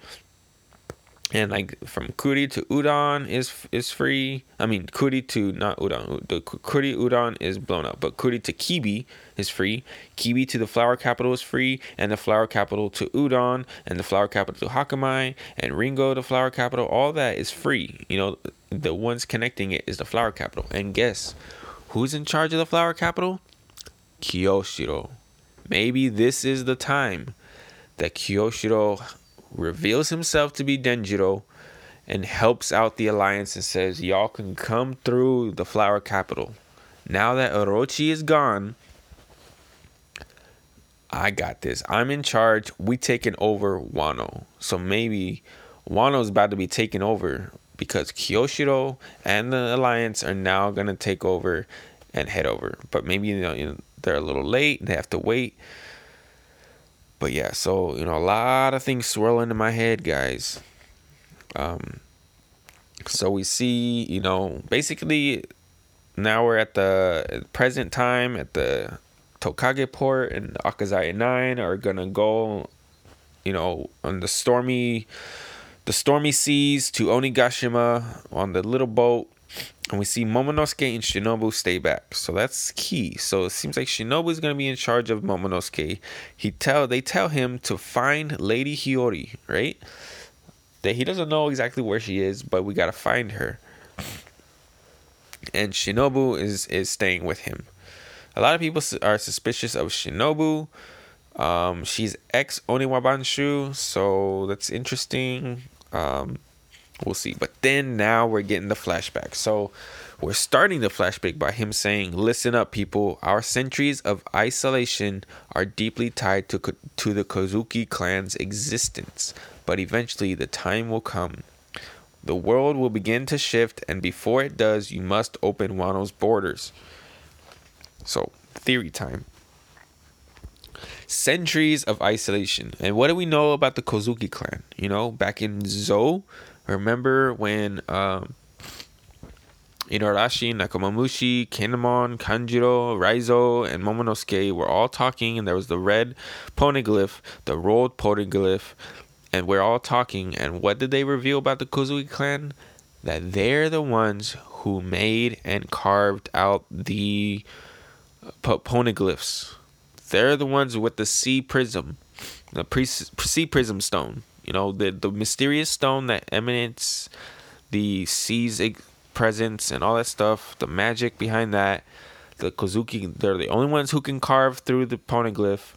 And like from Kuri to Udon is is free. I mean Kuri to not Udon. The Kuri Udon is blown up, but Kuri to Kibi is free. Kibi to the flower capital is free, and the flower capital to Udon, and the flower capital to Hakumai, and Ringo the flower capital. All that is free. You know, the ones connecting it is the flower capital. And guess who's in charge of the flower capital? Kyoshiro. Maybe this is the time that Kyoshiro reveals himself to be Denjiro and helps out the alliance and says, Y'all can come through the flower capital. Now that Orochi is gone, I got this. I'm in charge. We taking over Wano. So maybe Wano's about to be taken over because Kyoshiro and the alliance are now gonna take over and head over. But maybe you know, you know they're a little late. They have to wait. But yeah, so you know, a lot of things swirling in my head, guys. Um, so we see, you know, basically now we're at the present time at the Tokage port and Akazaya 9 are gonna go, you know, on the stormy the stormy seas to Onigashima on the little boat and we see Momonosuke and Shinobu stay back. So that's key. So it seems like Shinobu is going to be in charge of Momonosuke. He tell they tell him to find Lady Hiyori, right? That he doesn't know exactly where she is, but we got to find her. And Shinobu is is staying with him. A lot of people are suspicious of Shinobu. Um, she's ex Oniwabanshu, so that's interesting. Um, We'll see. But then now we're getting the flashback. So we're starting the flashback by him saying, "Listen up, people. Our centuries of isolation are deeply tied to to the Kozuki clan's existence, but eventually the time will come. The world will begin to shift, and before it does, you must open Wano's borders." So, theory time. Centuries of isolation. And what do we know about the Kozuki clan? You know, back in Zou, Remember when um, Inuarashi, Nekomamushi, Kinemon, Kanjuro, Raizo, and Momonosuke were all talking, and there was the red poneglyph, the road poneglyph, and we're all talking. And what did they reveal about the Kozuki clan? That they're the ones who made and carved out the uh, poneglyphs. They're the ones with the sea prism, the sea prism stone. You know, the the mysterious stone that emanates the sea's presence and all that stuff, the magic behind that. The Kozuki, they're the only ones who can carve through the poneglyph.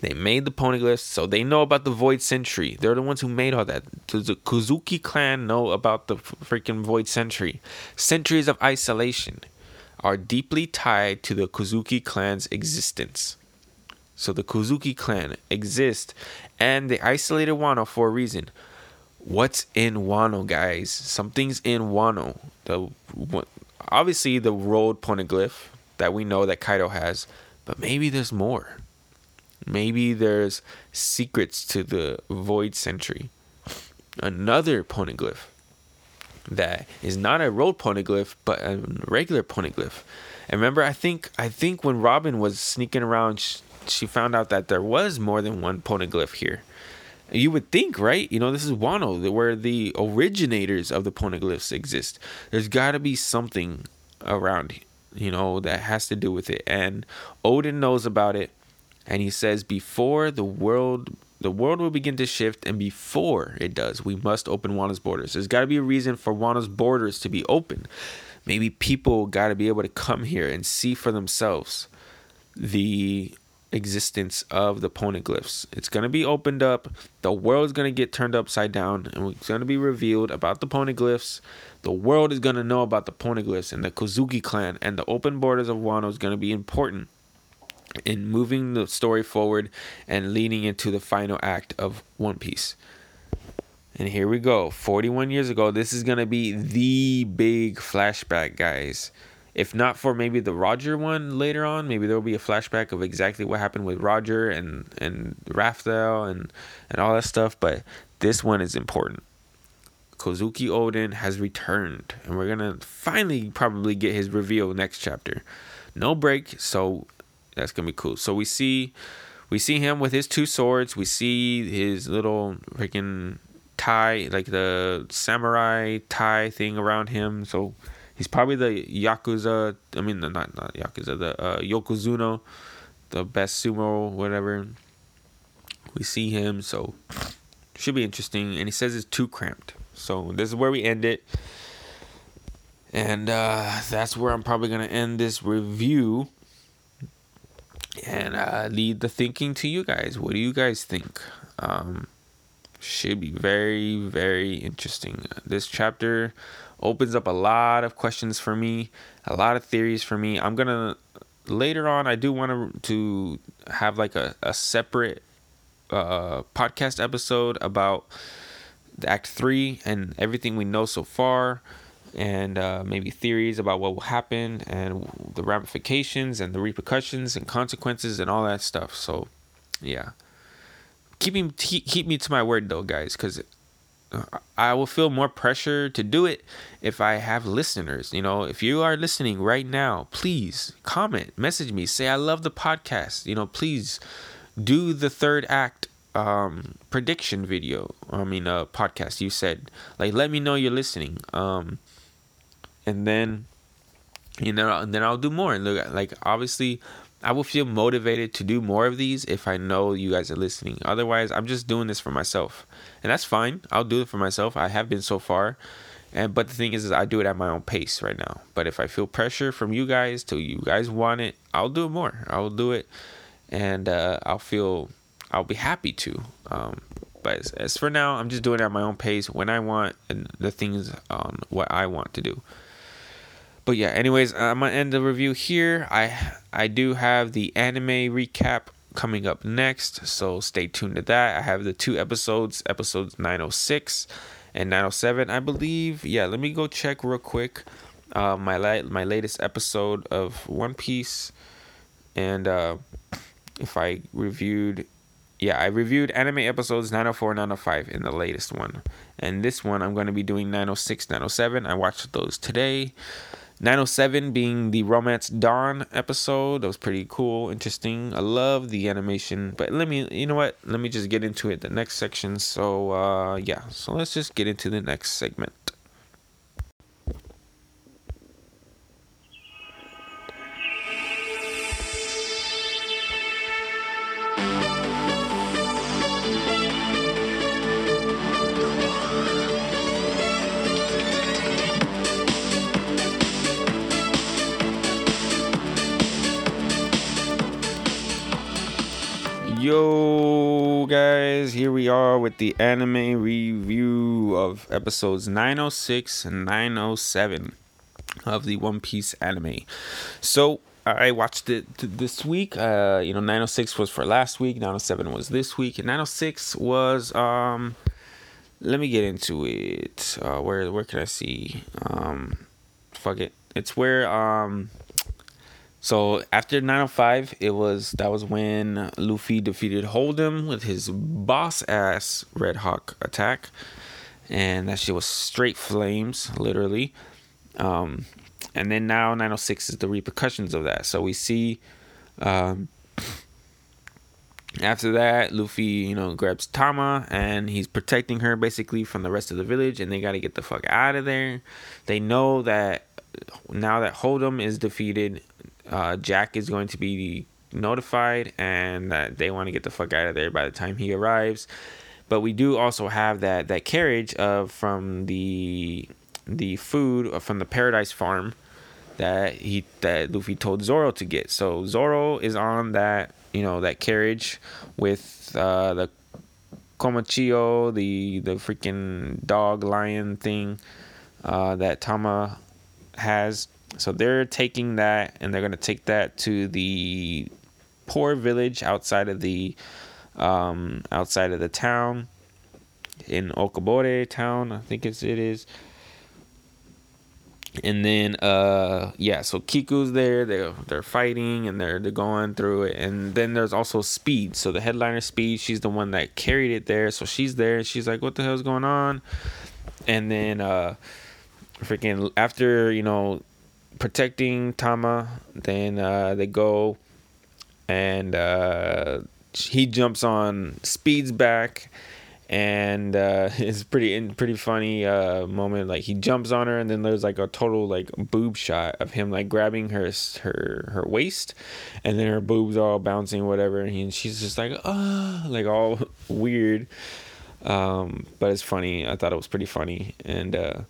They made the poneglyphs, so they know about the Void Century. They're the ones who made all that. Does the Kozuki clan know about the freaking Void Century? Centuries of isolation are deeply tied to the Kozuki clan's existence. So the Kozuki clan exists, and they isolated Wano for a reason. What's in Wano, guys? Something's in Wano. The obviously the road poneglyph that we know that Kaido has, but maybe there's more. Maybe there's secrets to the Void Century. Another poneglyph that is not a road poneglyph, but a regular poneglyph. And remember, I think I think when Robin was sneaking around, she, found out that there was more than one poneglyph here. You would think, right? You know, this is Wano, where the originators of the poneglyphs exist. There's got to be something around, you know, that has to do with it. And Oden knows about it and he says before the world the world will begin to shift and before it does we must open wano's borders there's got to be a reason for wano's borders to be open maybe people got to be able to come here and see for themselves the existence of the poneglyphs it's going to be opened up the world's going to get turned upside down and it's going to be revealed about the poneglyphs the world is going to know about the poneglyphs and the kozuki clan and the open borders of wano is going to be important in moving the story forward and leading into the final act of One Piece. And here we go. 41 years ago, this is going to be the big flashback, guys. If not for maybe the Roger one later on, maybe there will be a flashback of exactly what happened with Roger and and Raftel and and all that stuff, but this one is important. Kozuki Oden has returned, and we're to finally probably get his reveal next chapter. No break, so that's gonna be cool. So we see we see him with his two swords. We see his little freaking tie, like the samurai tie thing around him. So he's probably the yakuza. I mean, not not yakuza. The uh, yokozuna, the best sumo, whatever. We see him, so should be interesting. And he says it's too cramped. So this is where we end it. And uh, that's where I'm probably gonna end this review and uh, lead the thinking to you guys. What do you guys think? Um, should be very, very interesting. This chapter opens up a lot of questions for me, a lot of theories for me. I'm gonna later on. I do want to to have like a a separate uh, podcast episode about Act Three and everything we know so far and uh, maybe theories about what will happen and the ramifications and the repercussions and consequences and all that stuff. So, yeah, keep me keep me to my word though, guys, because I will feel more pressure to do it if I have listeners. You know, if you are listening right now, please comment, message me, say I love the podcast. You know, please do the third act um prediction video i mean uh podcast you said like let me know you're listening um and then you know and then I'll do more and look like obviously I will feel motivated to do more of these if I know you guys are listening. Otherwise, I'm just doing this for myself. And that's fine. I'll do it for myself. I have been so far. And but the thing is, is I do it at my own pace right now. But if I feel pressure from you guys to you guys want it, I'll do it more. I'll do it and uh, I'll feel I'll be happy to. Um, but as, as, for now, I'm just doing it at my own pace when I want and the things on what I want to do but yeah anyways i'm gonna end the review here i i do have the anime recap coming up next so stay tuned to that i have the two episodes episodes 906 and 907 i believe yeah let me go check real quick uh, my la- my latest episode of one piece and uh, if i reviewed yeah, I reviewed anime episodes 904 905 in the latest one. And this one, I'm going to be doing 906 907. I watched those today. 907 being the Romance Dawn episode. That was pretty cool, interesting. I love the animation. But let me, you know what? Let me just get into it, the next section. So, uh, yeah. So let's just get into the next segment. Yo, guys, here we are with the anime review of episodes 906 and 907 of the One Piece anime. So, I watched it this week. Uh, you know, 906 was for last week, 907 was this week, and 906 was um let me get into it. Uh, where where can I see? Um, fuck it. It's where um so after 905, it was that was when Luffy defeated Hold'em with his boss ass Red Hawk attack, and that shit was straight flames, literally. Um, and then now 906 is the repercussions of that. So we see, um, after that, Luffy, you know, grabs Tama and he's protecting her basically from the rest of the village, and they got to get the fuck out of there. They know that now that Hold'em is defeated, uh, Jack is going to be notified and that they want to get the fuck out of there by the time he arrives. But we do also have that that carriage of from the the food uh, from the Paradise Farm that he that Luffy told Zoro to get. So Zoro is on that you know that carriage with uh, the Komachiyo, the the freaking dog lion thing uh, that Tama has so they're taking that and they're going to take that to the poor village outside of the um, outside of the town in Okobore town, I think it's, it is. And then uh yeah, so Kiku's there, they're they're fighting and they're they're going through it. And then there's also Speed. So the headliner Speed, she's the one that carried it there. So she's there and she's like, What the hell's going on? And then uh freaking after, you know, protecting Tama. Then uh, they go and uh, he jumps on Speed's back. And uh, it's pretty pretty funny uh, moment. Like he jumps on her, and then there's like a total like boob shot of him like grabbing her her her waist, and then her boobs are all bouncing, whatever. And, he, and she's just like ah, like all weird. Um, but it's funny. I thought it was pretty funny, and uh,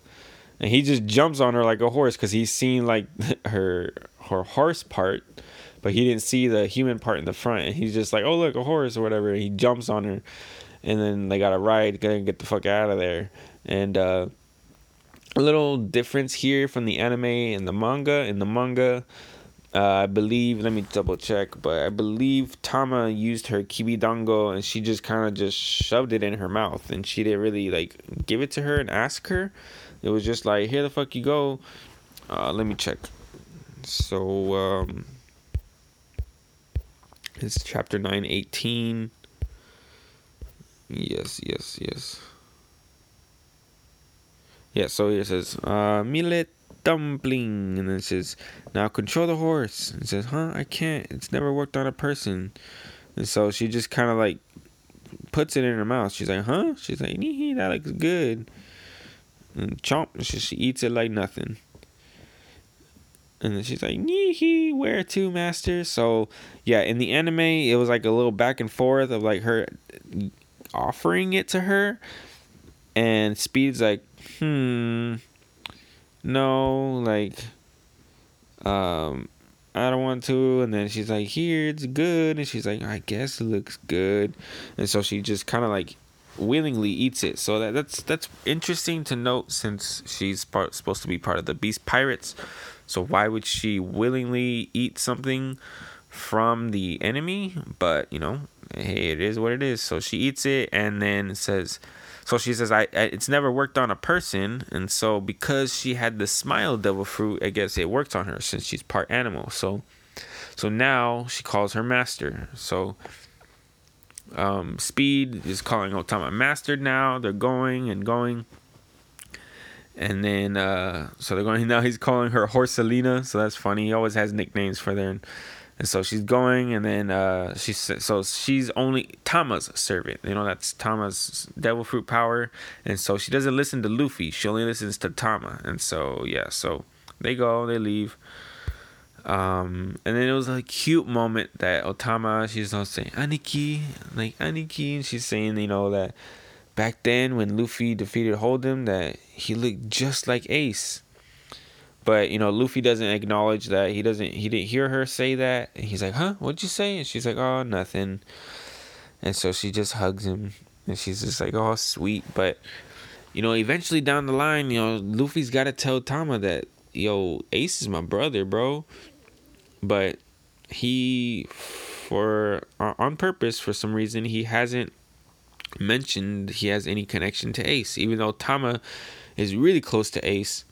and he just jumps on her like a horse because he's seen like her her horse part but he didn't see the human part in the front. And he's just like oh look a horse or whatever. And he jumps on her. And then they got a ride gonna get the fuck out of there. And uh, a little difference here from the anime and the manga. In the manga uh, I believe, let me double check, but I believe Tama used her kibidango and she just kind of just shoved it in her mouth. And she didn't really like give it to her and ask her. It was just like, here the fuck you go. Uh, let me check. So, um, it's chapter 918. Yes, yes, yes. Yeah, so it says, uh, millet dumpling. And then it says, now control the horse. And it says, huh, I can't. It's never worked on a person. And so she just kind of like puts it in her mouth. She's like, huh? She's like, that looks good and chomp. She, she eats it like nothing. And then she's like, "Neehee, where to, master?" So, yeah, in the anime, it was like a little back and forth of like her offering it to her, and Speed's like, "Hmm, no, like, um, I don't want to." And then she's like, "Here, it's good," and she's like, "I guess it looks good," and so she just kind of like willingly eats it. So that, that's that's interesting to note since she's part, supposed to be part of the Beast Pirates. So why would she willingly eat something from the enemy? But you know, hey, it is what it is. So she eats it and then says. So she says, I, I, it's never worked on a person, and so because she had the smile devil fruit, I guess it worked on her since she's part animal. So, so now she calls her master. So um, Speed is calling Otama Mastered now. They're going and going. And then, uh, so they're going, now he's calling her Horselina. So that's funny. He always has nicknames for them. And so she's going, and then uh, she's so she's only Tama's servant. You know that's Tama's devil fruit power, and so she doesn't listen to Luffy. She only listens to Tama. And so yeah, so they go, they leave. Um, and then it was a cute moment that Otama, she's all saying, Aniki, like Aniki, and she's saying, you know, that back then when Luffy defeated Hold'em, that he looked just like Ace. But, you know, Luffy doesn't acknowledge that. He doesn't, he didn't hear her say that. And he's like, huh, what'd you say? And she's like, oh, nothing. and so she just hugs him, and she's just like, "Oh, sweet." But you know, eventually down the line, you know, Luffy's got to tell Tama that, "Yo, Ace is my brother, bro." But he, for on purpose, for some reason, he hasn't mentioned he has any connection to Ace, even though Tama is really close to Ace.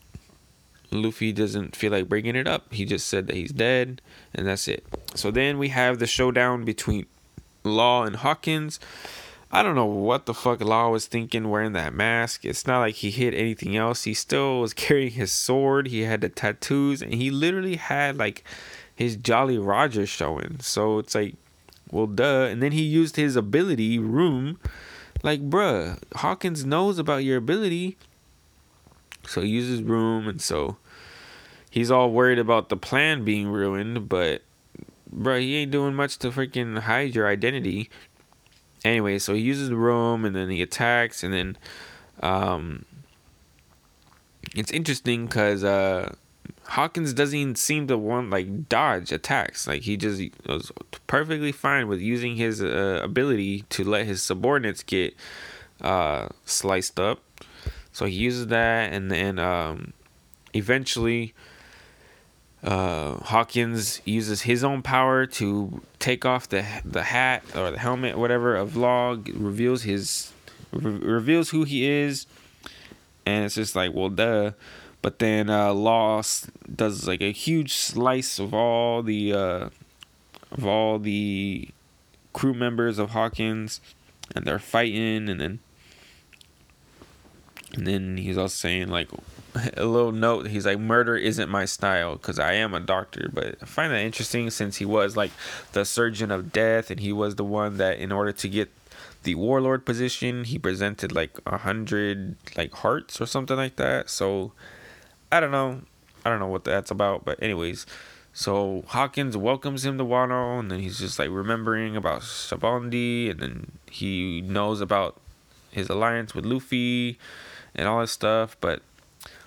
Luffy doesn't feel like bringing it up. He just said that he's dead, and that's it. So then we have the showdown between Law and Hawkins. I don't know what the fuck Law was thinking wearing that mask. It's not like he hit anything else. He still was carrying his sword. He had the tattoos, and he literally had like his Jolly Roger showing. So it's like, well, duh. And then he used his ability room. Like, bruh, Hawkins knows about your ability. So he uses room, and so he's all worried about the plan being ruined, but bro, he ain't doing much to freaking hide your identity. Anyway, so he uses room and then he attacks and then um it's interesting cuz uh Hawkins doesn't even seem to want like dodge attacks. Like he just was perfectly fine with using his uh, ability to let his subordinates get uh sliced up. So he uses that and then um eventually uh, Hawkins uses his own power to take off the the hat or the helmet, whatever, of Law. Reveals his re- reveals who he is, and it's just like, well, duh. But then uh, Lost does like a huge slice of all the uh, of all the crew members of Hawkins, and they're fighting, and then and then he's also saying like a little note. He's like, murder isn't my style because I am a doctor. But I find that interesting since he was like the surgeon of death, and he was the one that, in order to get the warlord position, he presented like a hundred like hearts or something like that. So I don't know. I don't know what that's about. But anyways, so Hawkins welcomes him to Wano, and then he's just like remembering about Sabaody, and then he knows about his alliance with Luffy and all this stuff. But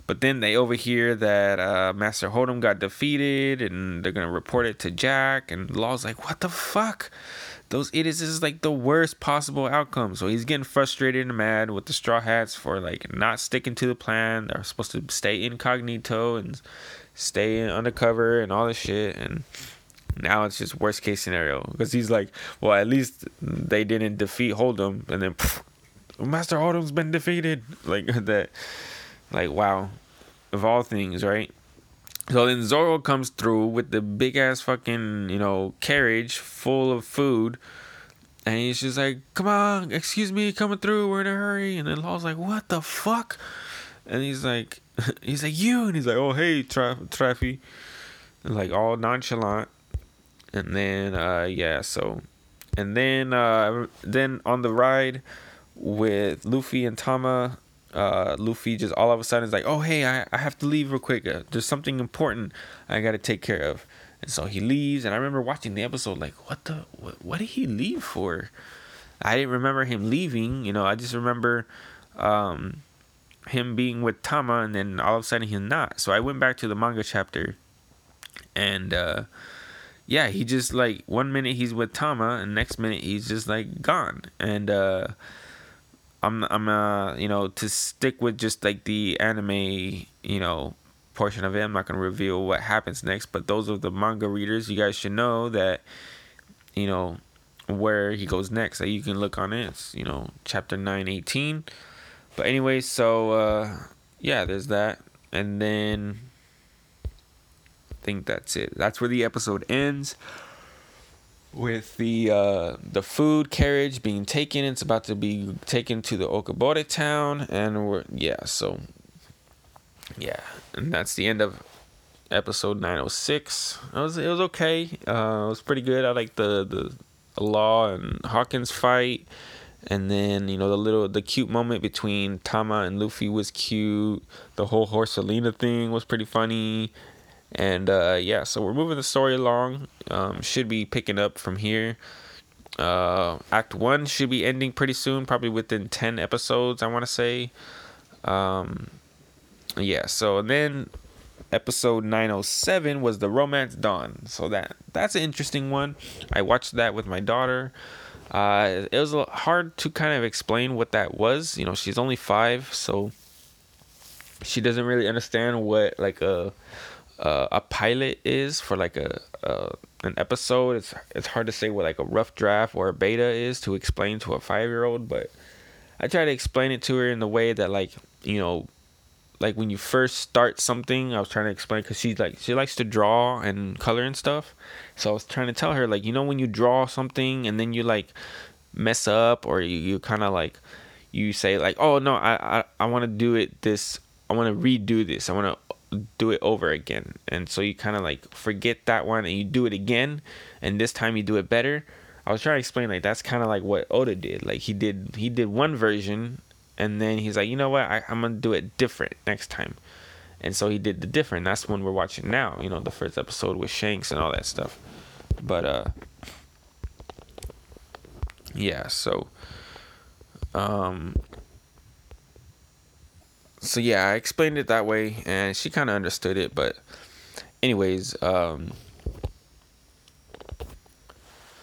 but then they overhear that uh, Master Hold'em got defeated and they're to report it to Jack. And Law's like, what the fuck? Those idiots is like the worst possible outcome. So he's getting frustrated and mad with the Straw Hats for like not sticking to the plan. They're supposed to stay incognito and stay undercover and all this shit. And now it's just worst case scenario because he's like, well, at least they didn't defeat Hold'em. And then pff, Master Hold'em's been defeated. Like that like, wow. Of all things, right? So then Zoro comes through with the big ass fucking, you know, carriage full of food. And he's just like, come on, excuse me, coming through, we're in a hurry. And then Law's like, what the fuck? And he's like, he's like, you. And he's like, oh, hey, Tra- Traffy. Like all nonchalant. And then, uh, yeah, so. And then, uh, then on the ride with Luffy and Tama, uh, Luffy just all of a sudden is like, oh hey, I, I have to leave real quick. Uh, there's something important I got to take care of. And so he leaves, and I remember watching the episode like, what the, what, what did he leave for? I didn't remember him leaving. You know, I just remember um, him being with Tama, and then all of a sudden he's not. So I went back to the manga chapter, and uh, yeah, he just like one minute he's with Tama, and next minute he's just like gone. And uh, I'm I'm uh you know to stick with just like the anime you know portion of it. I'm not gonna reveal what happens next, but those of the manga readers, you guys should know that you know where he goes next. That you can look on it. It's, you know chapter nine eighteen. But anyway, so uh yeah, there's that, and then I think that's it. That's where the episode ends with the uh, the food carriage being taken. It's about to be taken to the Okobore town, and we're yeah. So yeah, and that's the end of episode nine oh six. It was it was okay. Uh, it was pretty good. I like the the, Law and Hawkins fight. And then you know the little the cute moment between Tama and Luffy was cute. The whole Horsalina thing was pretty funny. And uh, yeah, so we're moving the story along. Um, should be picking up from here. Uh, act one should be ending pretty soon, probably within 10 episodes, I want to say. Um, yeah, so then episode 907 was the Romance Dawn. So that that's an interesting one. I watched that with my daughter. Uh, it was hard to kind of explain what that was. You know, she's only five, so she doesn't really understand what like a uh, a pilot is for like a, a an episode. It's it's hard to say what like a rough draft or a beta is to explain to a five year old, but I try to explain it to her in the way that like you know, like when you first start something. I was trying to explain because she's like she likes to draw and color and stuff. So I was trying to tell her like you know when you draw something and then you like mess up or you, you kind of like you say like oh no I I, I want to do it this I want to redo this I want to do it over again. And so you kind of like forget that one and you do it again and this time you do it better. I was trying to explain like that's kind of like what Oda did. Like he did he did one version and then he's like, "You know what? I, I'm to do it different next time." And so he did the different. That's when we're watching now, you know, the first episode with Shanks and all that stuff. But uh yeah, so um so yeah, I explained it that way, and she kind of understood it. But, anyways, um,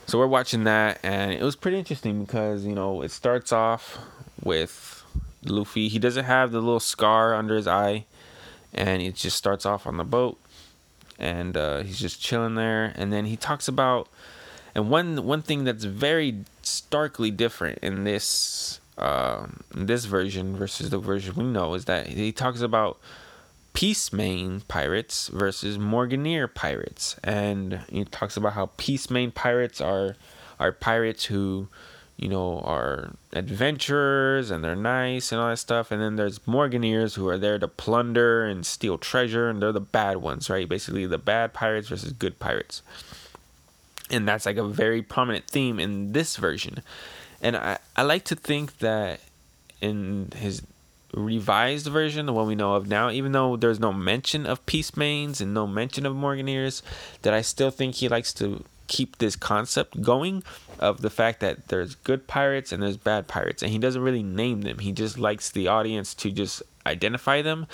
so we're watching that, and it was pretty interesting because you know it starts off with Luffy. He doesn't have the little scar under his eye, and it just starts off on the boat, and uh, he's just chilling there. And then he talks about, and one one thing that's very starkly different in this um, this version versus the version we know is that he talks about Peacemain pirates versus Morganier pirates, and he talks about how Peacemain pirates are are pirates who, you know, are adventurers and they're nice and all that stuff, and then there's Morganiers who are there to plunder and steal treasure, and they're the bad ones, right? Basically, the bad pirates versus good pirates, and that's like a very prominent theme in this version and I, I like to think that in his revised version, the one we know of now, even though there's no mention of Peacemains and no mention of Morganiers, that I still think he likes to keep this concept going of the fact that there's good pirates and there's bad pirates. And he doesn't really name them. He just likes the audience to just identify them.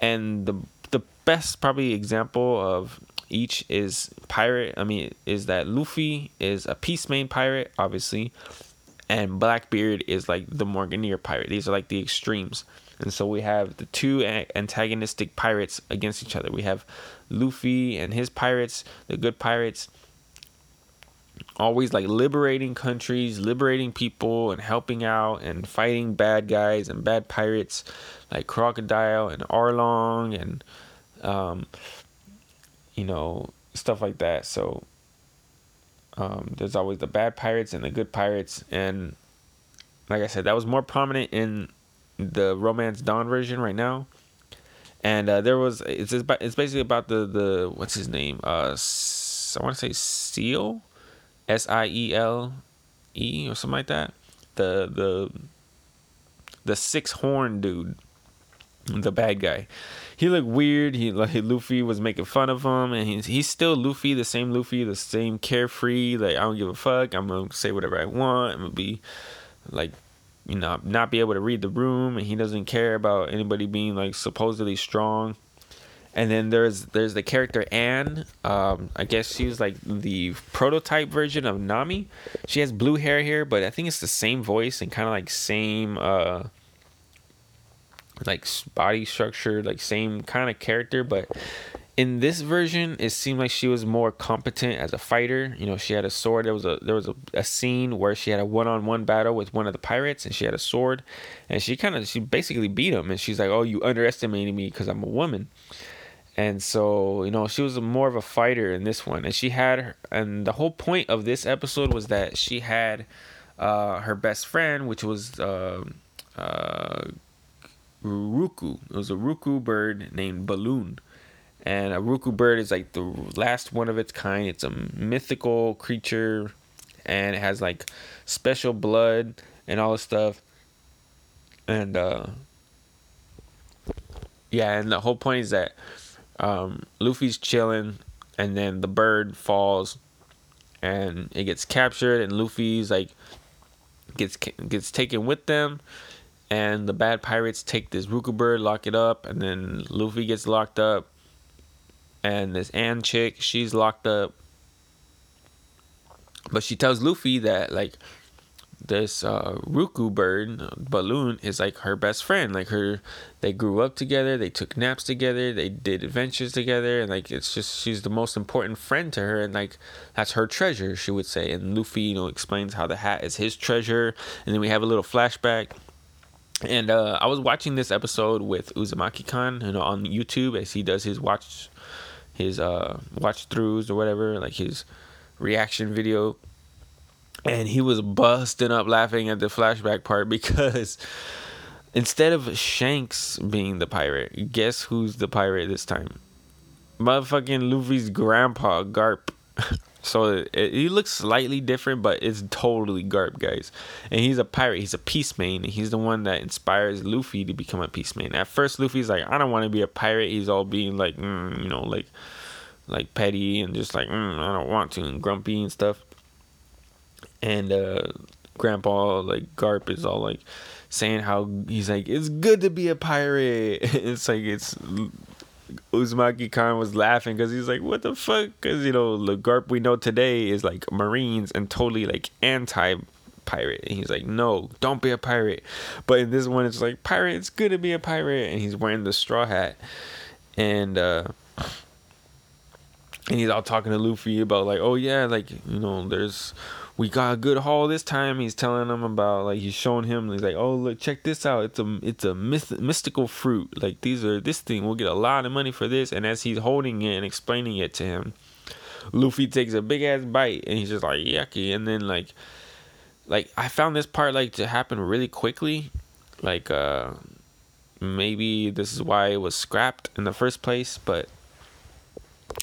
And the the best probably example of each is pirate i mean is that luffy is a Peacemain pirate obviously and Blackbeard is like the Morganier pirate. These are like the extremes. And so we have the two antagonistic pirates against each other. We have Luffy and his pirates, the good pirates, always like liberating countries, liberating people, and helping out and fighting bad guys and bad pirates like Crocodile and Arlong and, um, you know, stuff like that. So um, there's always the bad pirates and the good pirates, and like I said, that was more prominent in the Romance Dawn version right now. And uh, there was it's it's basically about the the what's his name uh I want to say Seal, S I E L E or something like that. The the the six horn dude, the bad guy he looked weird. He like Luffy was making fun of him, and he's he's still Luffy, the same Luffy, the same carefree. Like I don't give a fuck. I'm gonna say whatever I want. I'm gonna be like, you know, not be able to read the room, and he doesn't care about anybody being like supposedly strong. And then there's there's the character Anne. Um, I guess she's like the prototype version of Nami. She has blue hair here, but I think it's the same voice and kind of like same. Uh, like body structure, like same kind of character, but in this version it seemed like she was more competent as a fighter. You know she had a sword. There was a there was a, a scene where she had a one-on-one battle with one of the pirates and she had a sword and she kind of she basically beat him and she's like oh you underestimated me because i'm a woman. And so you know she was more of a fighter in this one and she had and the whole point of this episode was that she had uh, her best friend which was uh, uh, Ruku. It was a Ruku bird named Balloon. And a Ruku bird is like the last one of its kind. It's a mythical creature and it has like special blood and all this stuff. And uh yeah, and the whole point is that um Luffy's chilling and then the bird falls and it gets captured and Luffy's like gets gets taken with them and the bad pirates take this Ruku bird, lock it up, and then Luffy gets locked up, and this Anne chick, she's locked up. But she tells Luffy that like this uh, Ruku bird balloon is like her best friend. Like her, they grew up together. They took naps together. They did adventures together, and like it's just she's the most important friend to her, and like that's her treasure. She would say. And Luffy, you know, explains how the hat is his treasure, and then we have a little flashback. And uh, I was watching this episode with Uzumaki Khan, you know, on YouTube as he does his watch, his uh, watch throughs or whatever, like his reaction video and he was busting up laughing at the flashback part because instead of Shanks being the pirate, guess who's the pirate this time? Motherfucking Luffy's grandpa, Garp. so it, he looks slightly different, but it's totally Garp, guys. And he's a pirate. He's a peace man. He's the one that inspires Luffy to become a peace man. At first, Luffy's like, I don't want to be a pirate. He's all being like, mm, you know, like, like petty and just like, mm, I don't want to, and grumpy and stuff and uh, grandpa like garp is all like saying how he's like it's good to be a pirate it's like it's Uzumaki Khan was laughing because he's like, "What the fuck?" Because you know the Garp we know today is like Marines and totally like anti pirate. And he's like, "No, don't be a pirate." But in this one, it's like, "Pirate, it's good to be a pirate," and he's wearing the straw hat, and uh, and he's all talking to Luffy about like, "Oh yeah, like you know, there's." We got a good haul this time. He's telling them about like he's showing him. He's like, oh look, check this out. It's a it's a myth, mystical fruit. Like these are this thing. We'll get a lot of money for this. And as he's holding it and explaining it to him, Luffy takes a big ass bite and he's just like yucky. And then like like I found this part like to happen really quickly. Like uh maybe this is why it was scrapped in the first place, but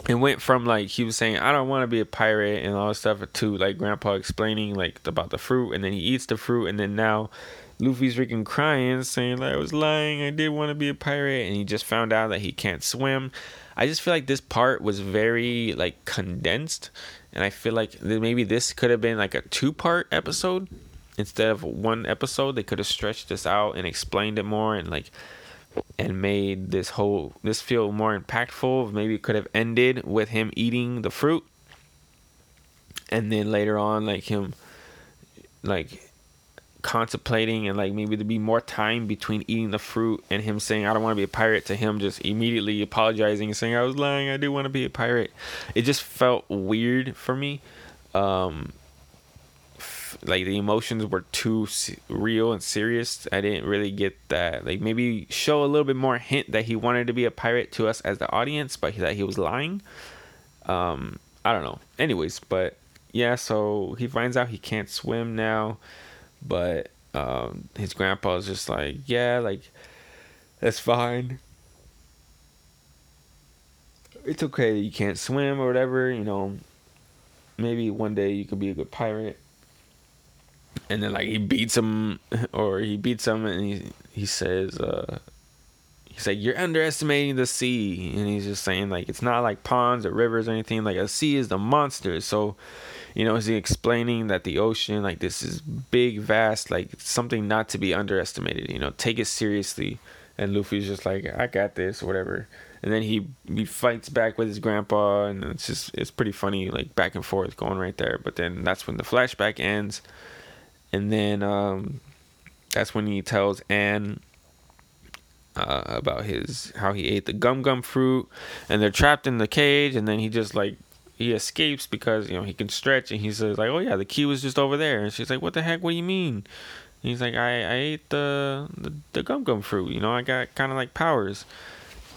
it went from like he was saying I don't want to be a pirate and all this stuff to like grandpa explaining like about the fruit and then he eats the fruit and then now Luffy's freaking crying saying like I was lying I did want to be a pirate and he just found out that he can't swim. I just feel like this part was very like condensed and I feel like maybe this could have been like a two part episode instead of one episode they could have stretched this out and explained it more and like and made this whole this feel more impactful. Maybe it could have ended with him eating the fruit, and then later on, like him, like contemplating and like maybe there'd be more time between eating the fruit and him saying I don't want to be a pirate to him just immediately apologizing and saying I was lying I do want to be a pirate. It just felt weird for me. Um, like the emotions were too real and serious. I didn't really get that. Like maybe show a little bit more hint that he wanted to be a pirate to us as the audience, but that he was lying. Um, I don't know. Anyways, but yeah, so he finds out he can't swim now, but um, his grandpa is just like, yeah, like that's fine. It's okay that you can't swim or whatever, you know. Maybe one day you could be a good pirate and then like he beats him or he beats him and he he says uh he's like you're underestimating the sea. And he's just saying like it's not like ponds or rivers or anything. Like a sea is the monster. So you know is he explaining that the ocean like this is big vast like something not to be underestimated? You know take it seriously. And luffy's just like i got this whatever. And then he he fights back with his grandpa and it's just it's pretty funny like back and forth going right there. But then that's when the flashback ends and then um, that's when he tells Anne uh, about his how he ate the gum gum fruit, and they're trapped in the cage, and then he just like he escapes because you know he can stretch, and he says like, "Oh yeah, the key was just over there," and she's like, "What the heck? What do you mean?" And he's like, "I I ate the the, the gum gum fruit. You know, I got kind of like powers,"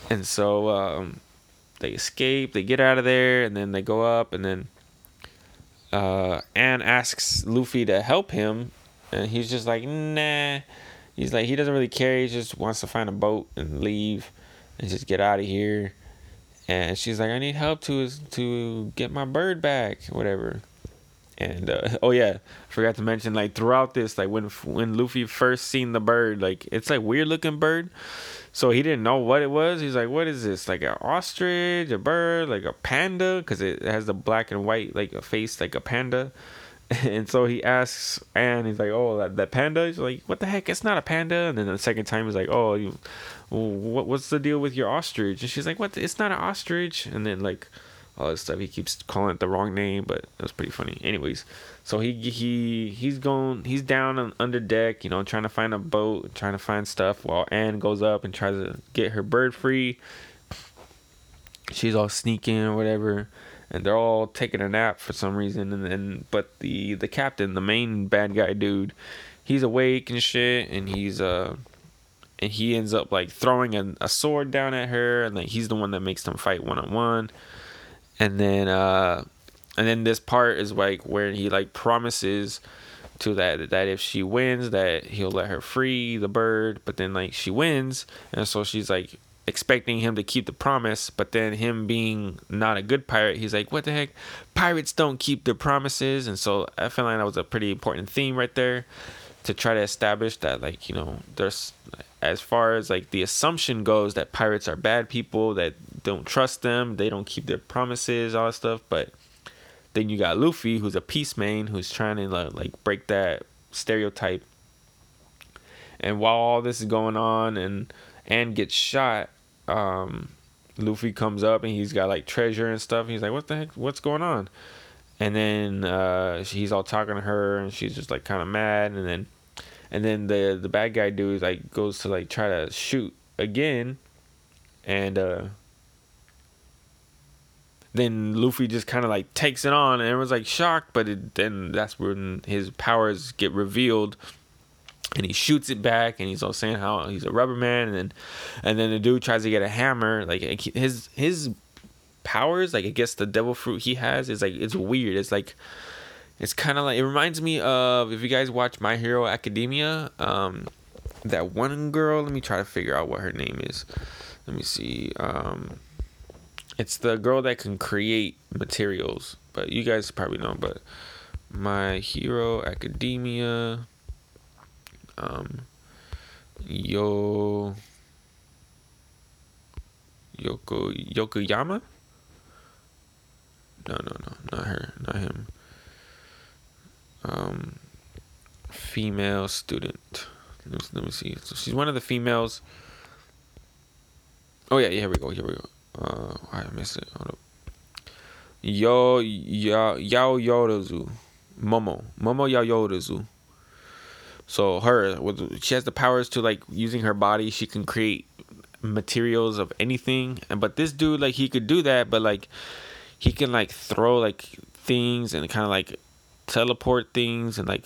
and so um, they escape, they get out of there, and then they go up, and then uh, asks Luffy to help him, and he's just like, nah. He's like, he doesn't really care. He just wants to find a boat and leave, and just get out of here. And she's like, I need help to to get my bird back, whatever. And uh, oh yeah, forgot to mention like throughout this, like when when Luffy first seen the bird, like it's like weird looking bird. So he didn't know what it was. He's like, "What is this? Like an ostrich, a bird, like a panda? Because it has the black and white, like a face, like a panda." And so he asks, and he's like, "Oh, that, that panda?" He's like, "What the heck? It's not a panda." And then the second time, he's like, "Oh, you, what, what's the deal with your ostrich?" And she's like, "What? It's not an ostrich." And then like all this stuff. He keeps calling it the wrong name, but it was pretty funny. Anyways, so he he he's going he's down on, under deck, you know, trying to find a boat, trying to find stuff while Anne goes up and tries to get her bird free. She's all sneaking or whatever, and they're all taking a nap for some reason. And then, but the the captain, the main bad guy dude, he's awake and shit, and he's uh and he ends up like throwing a, a sword down at her and like he's the one that makes them fight one on one and then uh and then this part is like where he like promises to that that if she wins that he'll let her free the bird. But then like she wins. And so she's like expecting him to keep the promise. But then him being not a good pirate he's like what the heck? Pirates don't keep their promises. And so i feel like that was a pretty important theme right there to try to establish that like you know there's as far as like the assumption goes that pirates are bad people that don't trust them they don't keep their promises all that stuff but then you got luffy who's a peace main who's trying to like break that stereotype. And while all this is going on and and gets shot um luffy comes up and he's got like treasure and stuff. He's like what the heck? What's going on? And then uh, he's all talking to her and she's just like kind of mad. And then and then the the bad guy dude like goes to like try to shoot again. And uh then Luffy just kind of like takes it on and everyone's like shocked but it, then that's when his powers get revealed and he shoots it back and he's all saying how he's a rubber man and then and then the dude tries to get a hammer like his his powers like i guess the devil fruit he has is like it's weird it's like it's kind of like it reminds me of if you guys watch My Hero Academia, um, that one girl. Let me try to figure out what her name is. Let me see. Um, it's the girl that can create materials, but you guys probably know. But My Hero Academia, um, Yo, Yoko Yokoyama. No, no, no, not her, not him um, female student. Let me, let me see. So she's one of the females. Oh yeah, yeah, here we go. Here we go. Uh, I missed it. Hold up. Yo, ya, Yao Yodozu, Momo, Momo Yao Yodozu. So her, she has the powers to like using her body. She can create materials of anything. And but this dude, like, he could do that, but like, he can like throw like things and kind of like teleport things and like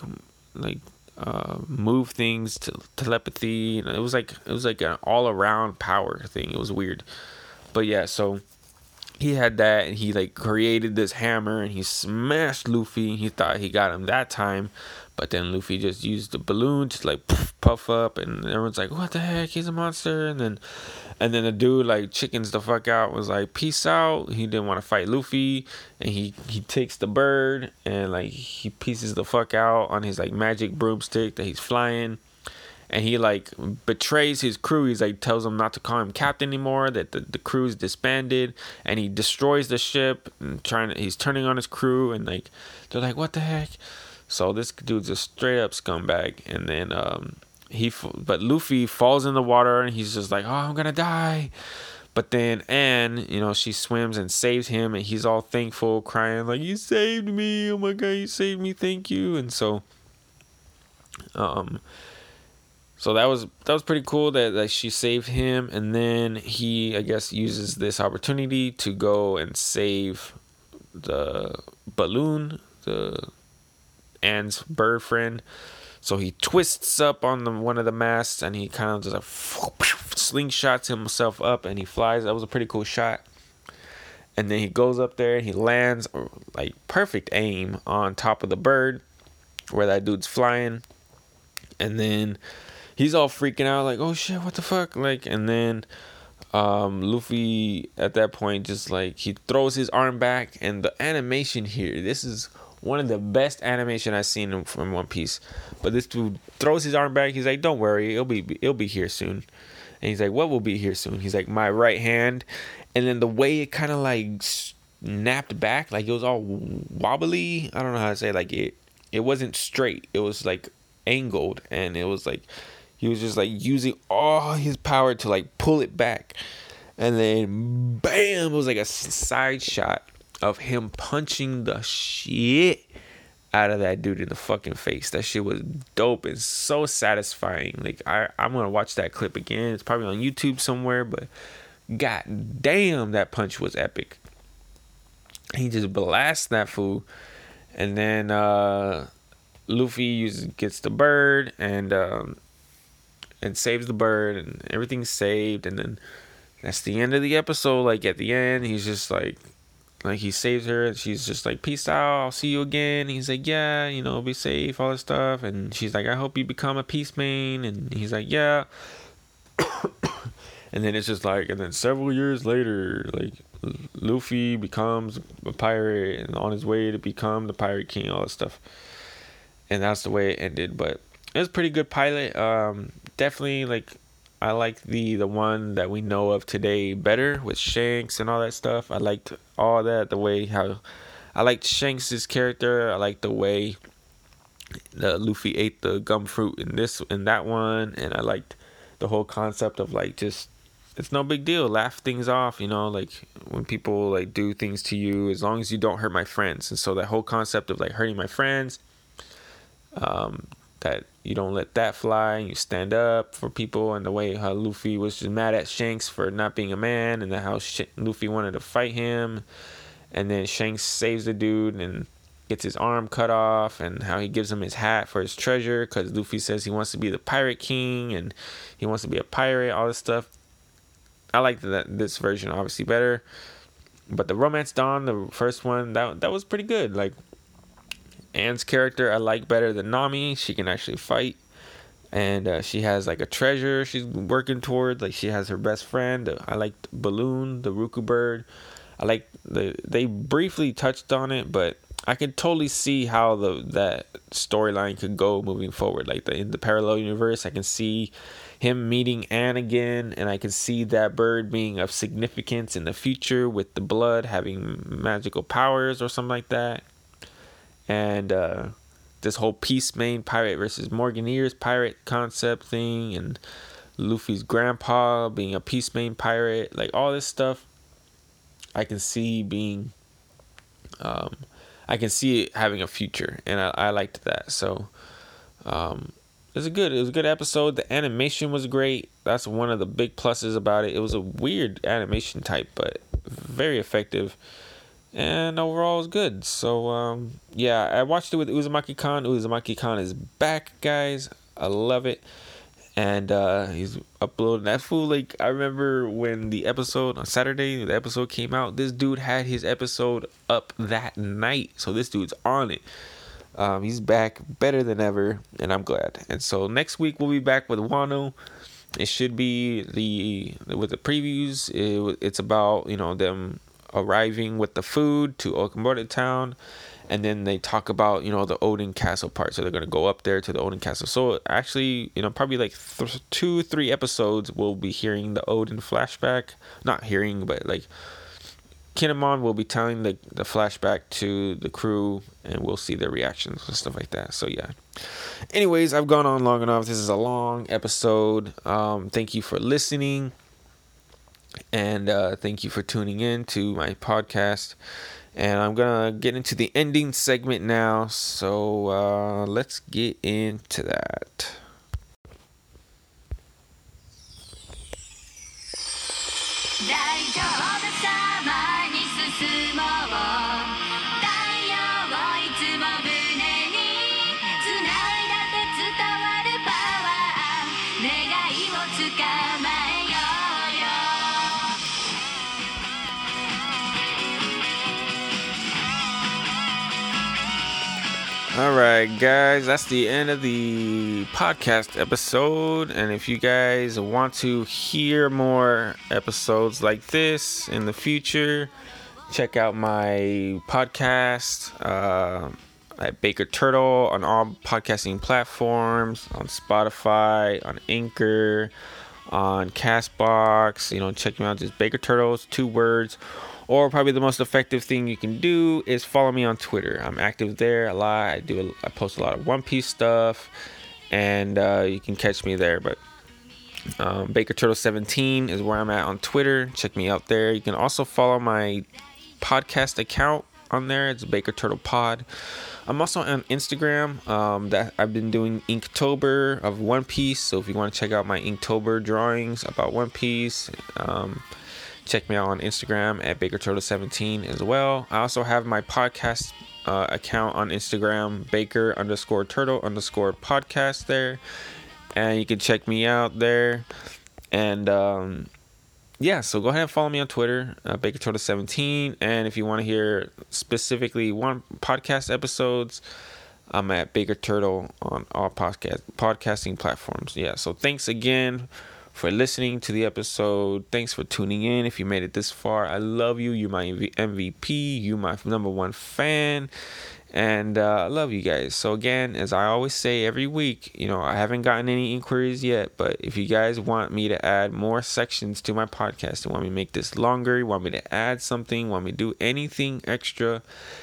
like uh, move things to telepathy. it was like it was like an all around power thing. It was weird, but yeah. So he had that, and he like created this hammer, and he smashed Luffy. He thought he got him that time, but then Luffy just used the balloon to like puff, up, and everyone's like, "What the heck? He's a monster!" And then and then the dude like chickens the fuck out was like peace out. He didn't want to fight Luffy, and he he takes the bird and like he pieces the fuck out on his like magic broomstick that he's flying. And he like betrays his crew. He's like tells them not to call him captain anymore. That the, the crew's disbanded, and he destroys the ship. And trying he's turning on his crew, and like they're like, "What the heck?" So this dude's a straight up scumbag. And then um, he but Luffy falls in the water and he's just like, "Oh, I'm to die." But then Anne, you know, she swims and saves him and he's all thankful, crying like, "You saved me. Oh my god, you saved me. Thank you." And so um so that was that was pretty cool that, that she saved him and then he I guess uses this opportunity to go and save the balloon, the Anne's bird friend so he twists up on the, one of the masts and he kind of just like slingshots himself up and he flies. That was a pretty cool shot. And then he goes up there and he lands uh, like perfect aim on top of the bird where that dude's flying. And then he's all freaking out like, "Oh shit, what the fuck?" Like and then um Luffy at that point just like he throws his arm back and the animation here, this is one of the best animation I've seen from One Piece. But this dude throws his arm back. He's like, "Don't worry, it'll be it'll be here soon." And he's like, "What will be here soon?" He's like, "My right hand." And then the way it kind of like snapped back, like it was all wobbly. I don't know how to say. It. Like it, it wasn't straight. It was like angled, and it was like he was just like using all his power to like pull it back. And then, bam! It was like a side shot of him punching the shit out of that dude in the fucking face. That shit was dope and so satisfying. Like I, I'm gonna watch that clip again. It's probably on YouTube somewhere, but god damn, that punch was epic. He just blasts that fool, and then uh, Luffy uses, gets the bird and um, and saves the bird, and everything's saved, and then that's the end of the episode. Like at the end, he's just like like he saves her and she's just like peace out i'll see you again he's like yeah you know be safe all this stuff and she's like i hope you become a peace man and he's like yeah and then it's just like and then several years later like luffy becomes a pirate and on his way to become the pirate king all this stuff and that's the way it ended but it was pretty good pilot um definitely like I like the the one that we know of today better with Shanks and all that stuff. I liked all that the way how I liked Shanks's character. I liked the way the Luffy ate the gum fruit in this in that one, and I liked the whole concept of like just it's no big deal. Laugh things off, you know, like when people like do things to you, as long as you don't hurt my friends. And so that whole concept of like hurting my friends, um, that you don't let that fly and you stand up for people and the way how Luffy was just mad at Shanks for not being a man and how Sh- Luffy wanted to fight him and then Shanks saves the dude and gets his arm cut off and how he gives him his hat for his treasure because Luffy says he wants to be the pirate king and he wants to be a pirate all this stuff. I like that this version obviously better but the romance dawn the first one that that was pretty good like Anne's character I like better than Nami. She can actually fight, and uh, she has like a treasure she's working towards. Like she has her best friend. I like Balloon, the Ruku bird. I like the they briefly touched on it, but I could totally see how the that storyline could go moving forward. Like the in the parallel universe, I can see him meeting Anne again, and I can see that bird being of significance in the future with the blood having magical powers or something like that and uh, this whole Peace Main pirate versus Morganiers pirate concept thing, and Luffy's grandpa being a Peace Main pirate, like all this stuff, I can see being, um, I can see it having a future, and I, I liked that. So, um, it was a good, it was a good episode. The animation was great. That's one of the big pluses about it. It was a weird animation type, but very effective and overall it was good. So um, yeah, I watched it with Uzumaki Khan. Uzumaki Khan is back, guys. I love it, and uh, he's uploading that fool. Like I remember when the episode on Saturday, the episode came out. This dude had his episode up that night, so this dude's on it. Um, he's back better than ever, and I'm glad. And so next week we'll be back with Wano. It should be the with the previews. It, it's about you know them arriving with the food to Okamura town and then they talk about you know the Oden Castle part. So they're gonna go up there to the Oden Castle. So actually, you know, probably like th- two, three episodes, we'll be hearing the Oden flashback. Not hearing, but like Kin'emon will be telling the the flashback to the crew, and we'll see their reactions and stuff like that. So yeah. Anyways, I've gone on long enough. This is a long episode. Um, thank you for listening. And uh, thank you for tuning in to my podcast. And I'm going to get into the ending segment now. So uh, let's get into that. All right, guys, that's the end of the podcast episode. And if you guys want to hear more episodes like this in the future, check out my podcast uh, at Baker Turtle on all podcasting platforms, on Spotify, on Anchor, on Castbox. You know, check me out. Just Baker Turtles, two words or probably the most effective thing you can do is follow me on Twitter. I'm active there a lot. I do. I post a lot of One Piece stuff, and uh, you can catch me there. But um, Baker Turtle 17 is where I'm at on Twitter. Check me out there. You can also follow my podcast account on there. It's Baker Turtle Pod. I'm also on Instagram. Um, that I've been doing Inktober of One Piece. So if you want to check out my Inktober drawings about One Piece, um, check me out on Instagram at Baker Turtle 17 as well. I also have my podcast uh, account on Instagram, Baker underscore Turtle underscore podcast there, and you can check me out there. And um, yeah, so go ahead and follow me on Twitter, uh, Baker Turtle 17. And if you want to hear specifically one podcast episodes, I'm at Baker Turtle on all podcast podcasting platforms. Yeah, so thanks again for listening to the episode. Thanks for tuning in. If you made it this far, I love you. You're my MVP. You my number one fan. And uh, I love you guys. So, again, as I always say every week, you know, I haven't gotten any inquiries yet, but if you guys want me to add more sections to my podcast, you want me to make this longer, you want me to add something, want me to do anything extra,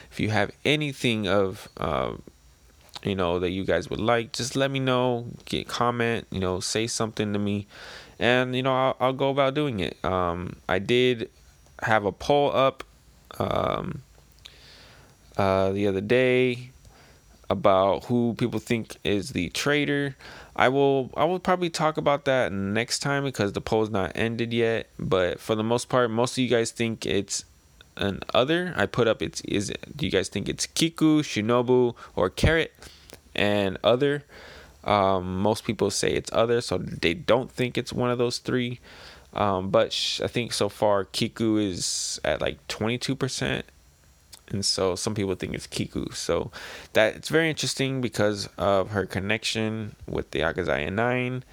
if you have anything of, uh, you know, that you guys would like, just let me know, get comment, you know, say something to me, and, you know, I'll, I'll go about doing it. Um, I did have a poll up. Um, uh, the other day about who people think is the traitor. I will I will probably talk about that next time because the poll's not ended yet. But for the most part, most of you guys think it's an other. I put up it's is do you guys think it's Kiku, Shinobu, or Carrot? And other. Um, most people say it's other, so they don't think it's one of those three. Um, but sh- I think so far Kiku is at like 22% and so some people think it's Kiku. So that it's very interesting because of her connection with the Akazaya Nine.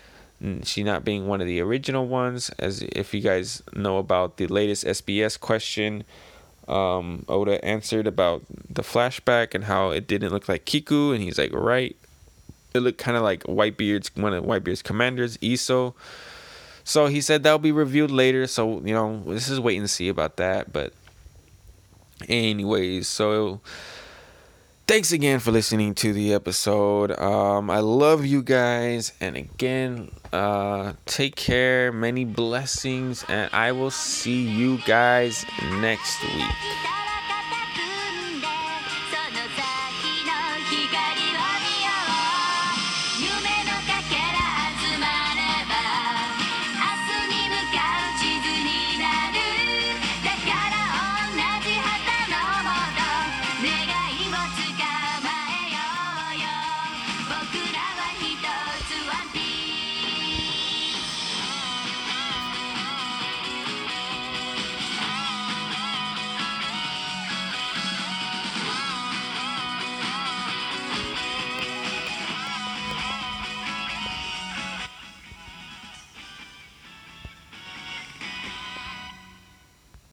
She not being one of the original ones, as if you guys know about the latest SBS question, um, Oda answered about the flashback and how it didn't look like Kiku, and he's like, right, it looked kind of like Whitebeard's one of Whitebeard's commanders, Izo. So he said that'll be revealed later. So you know, this is wait and see about that, but anyways so thanks again for listening to the episode um i love you guys and again uh take care many blessings and i will see you guys next week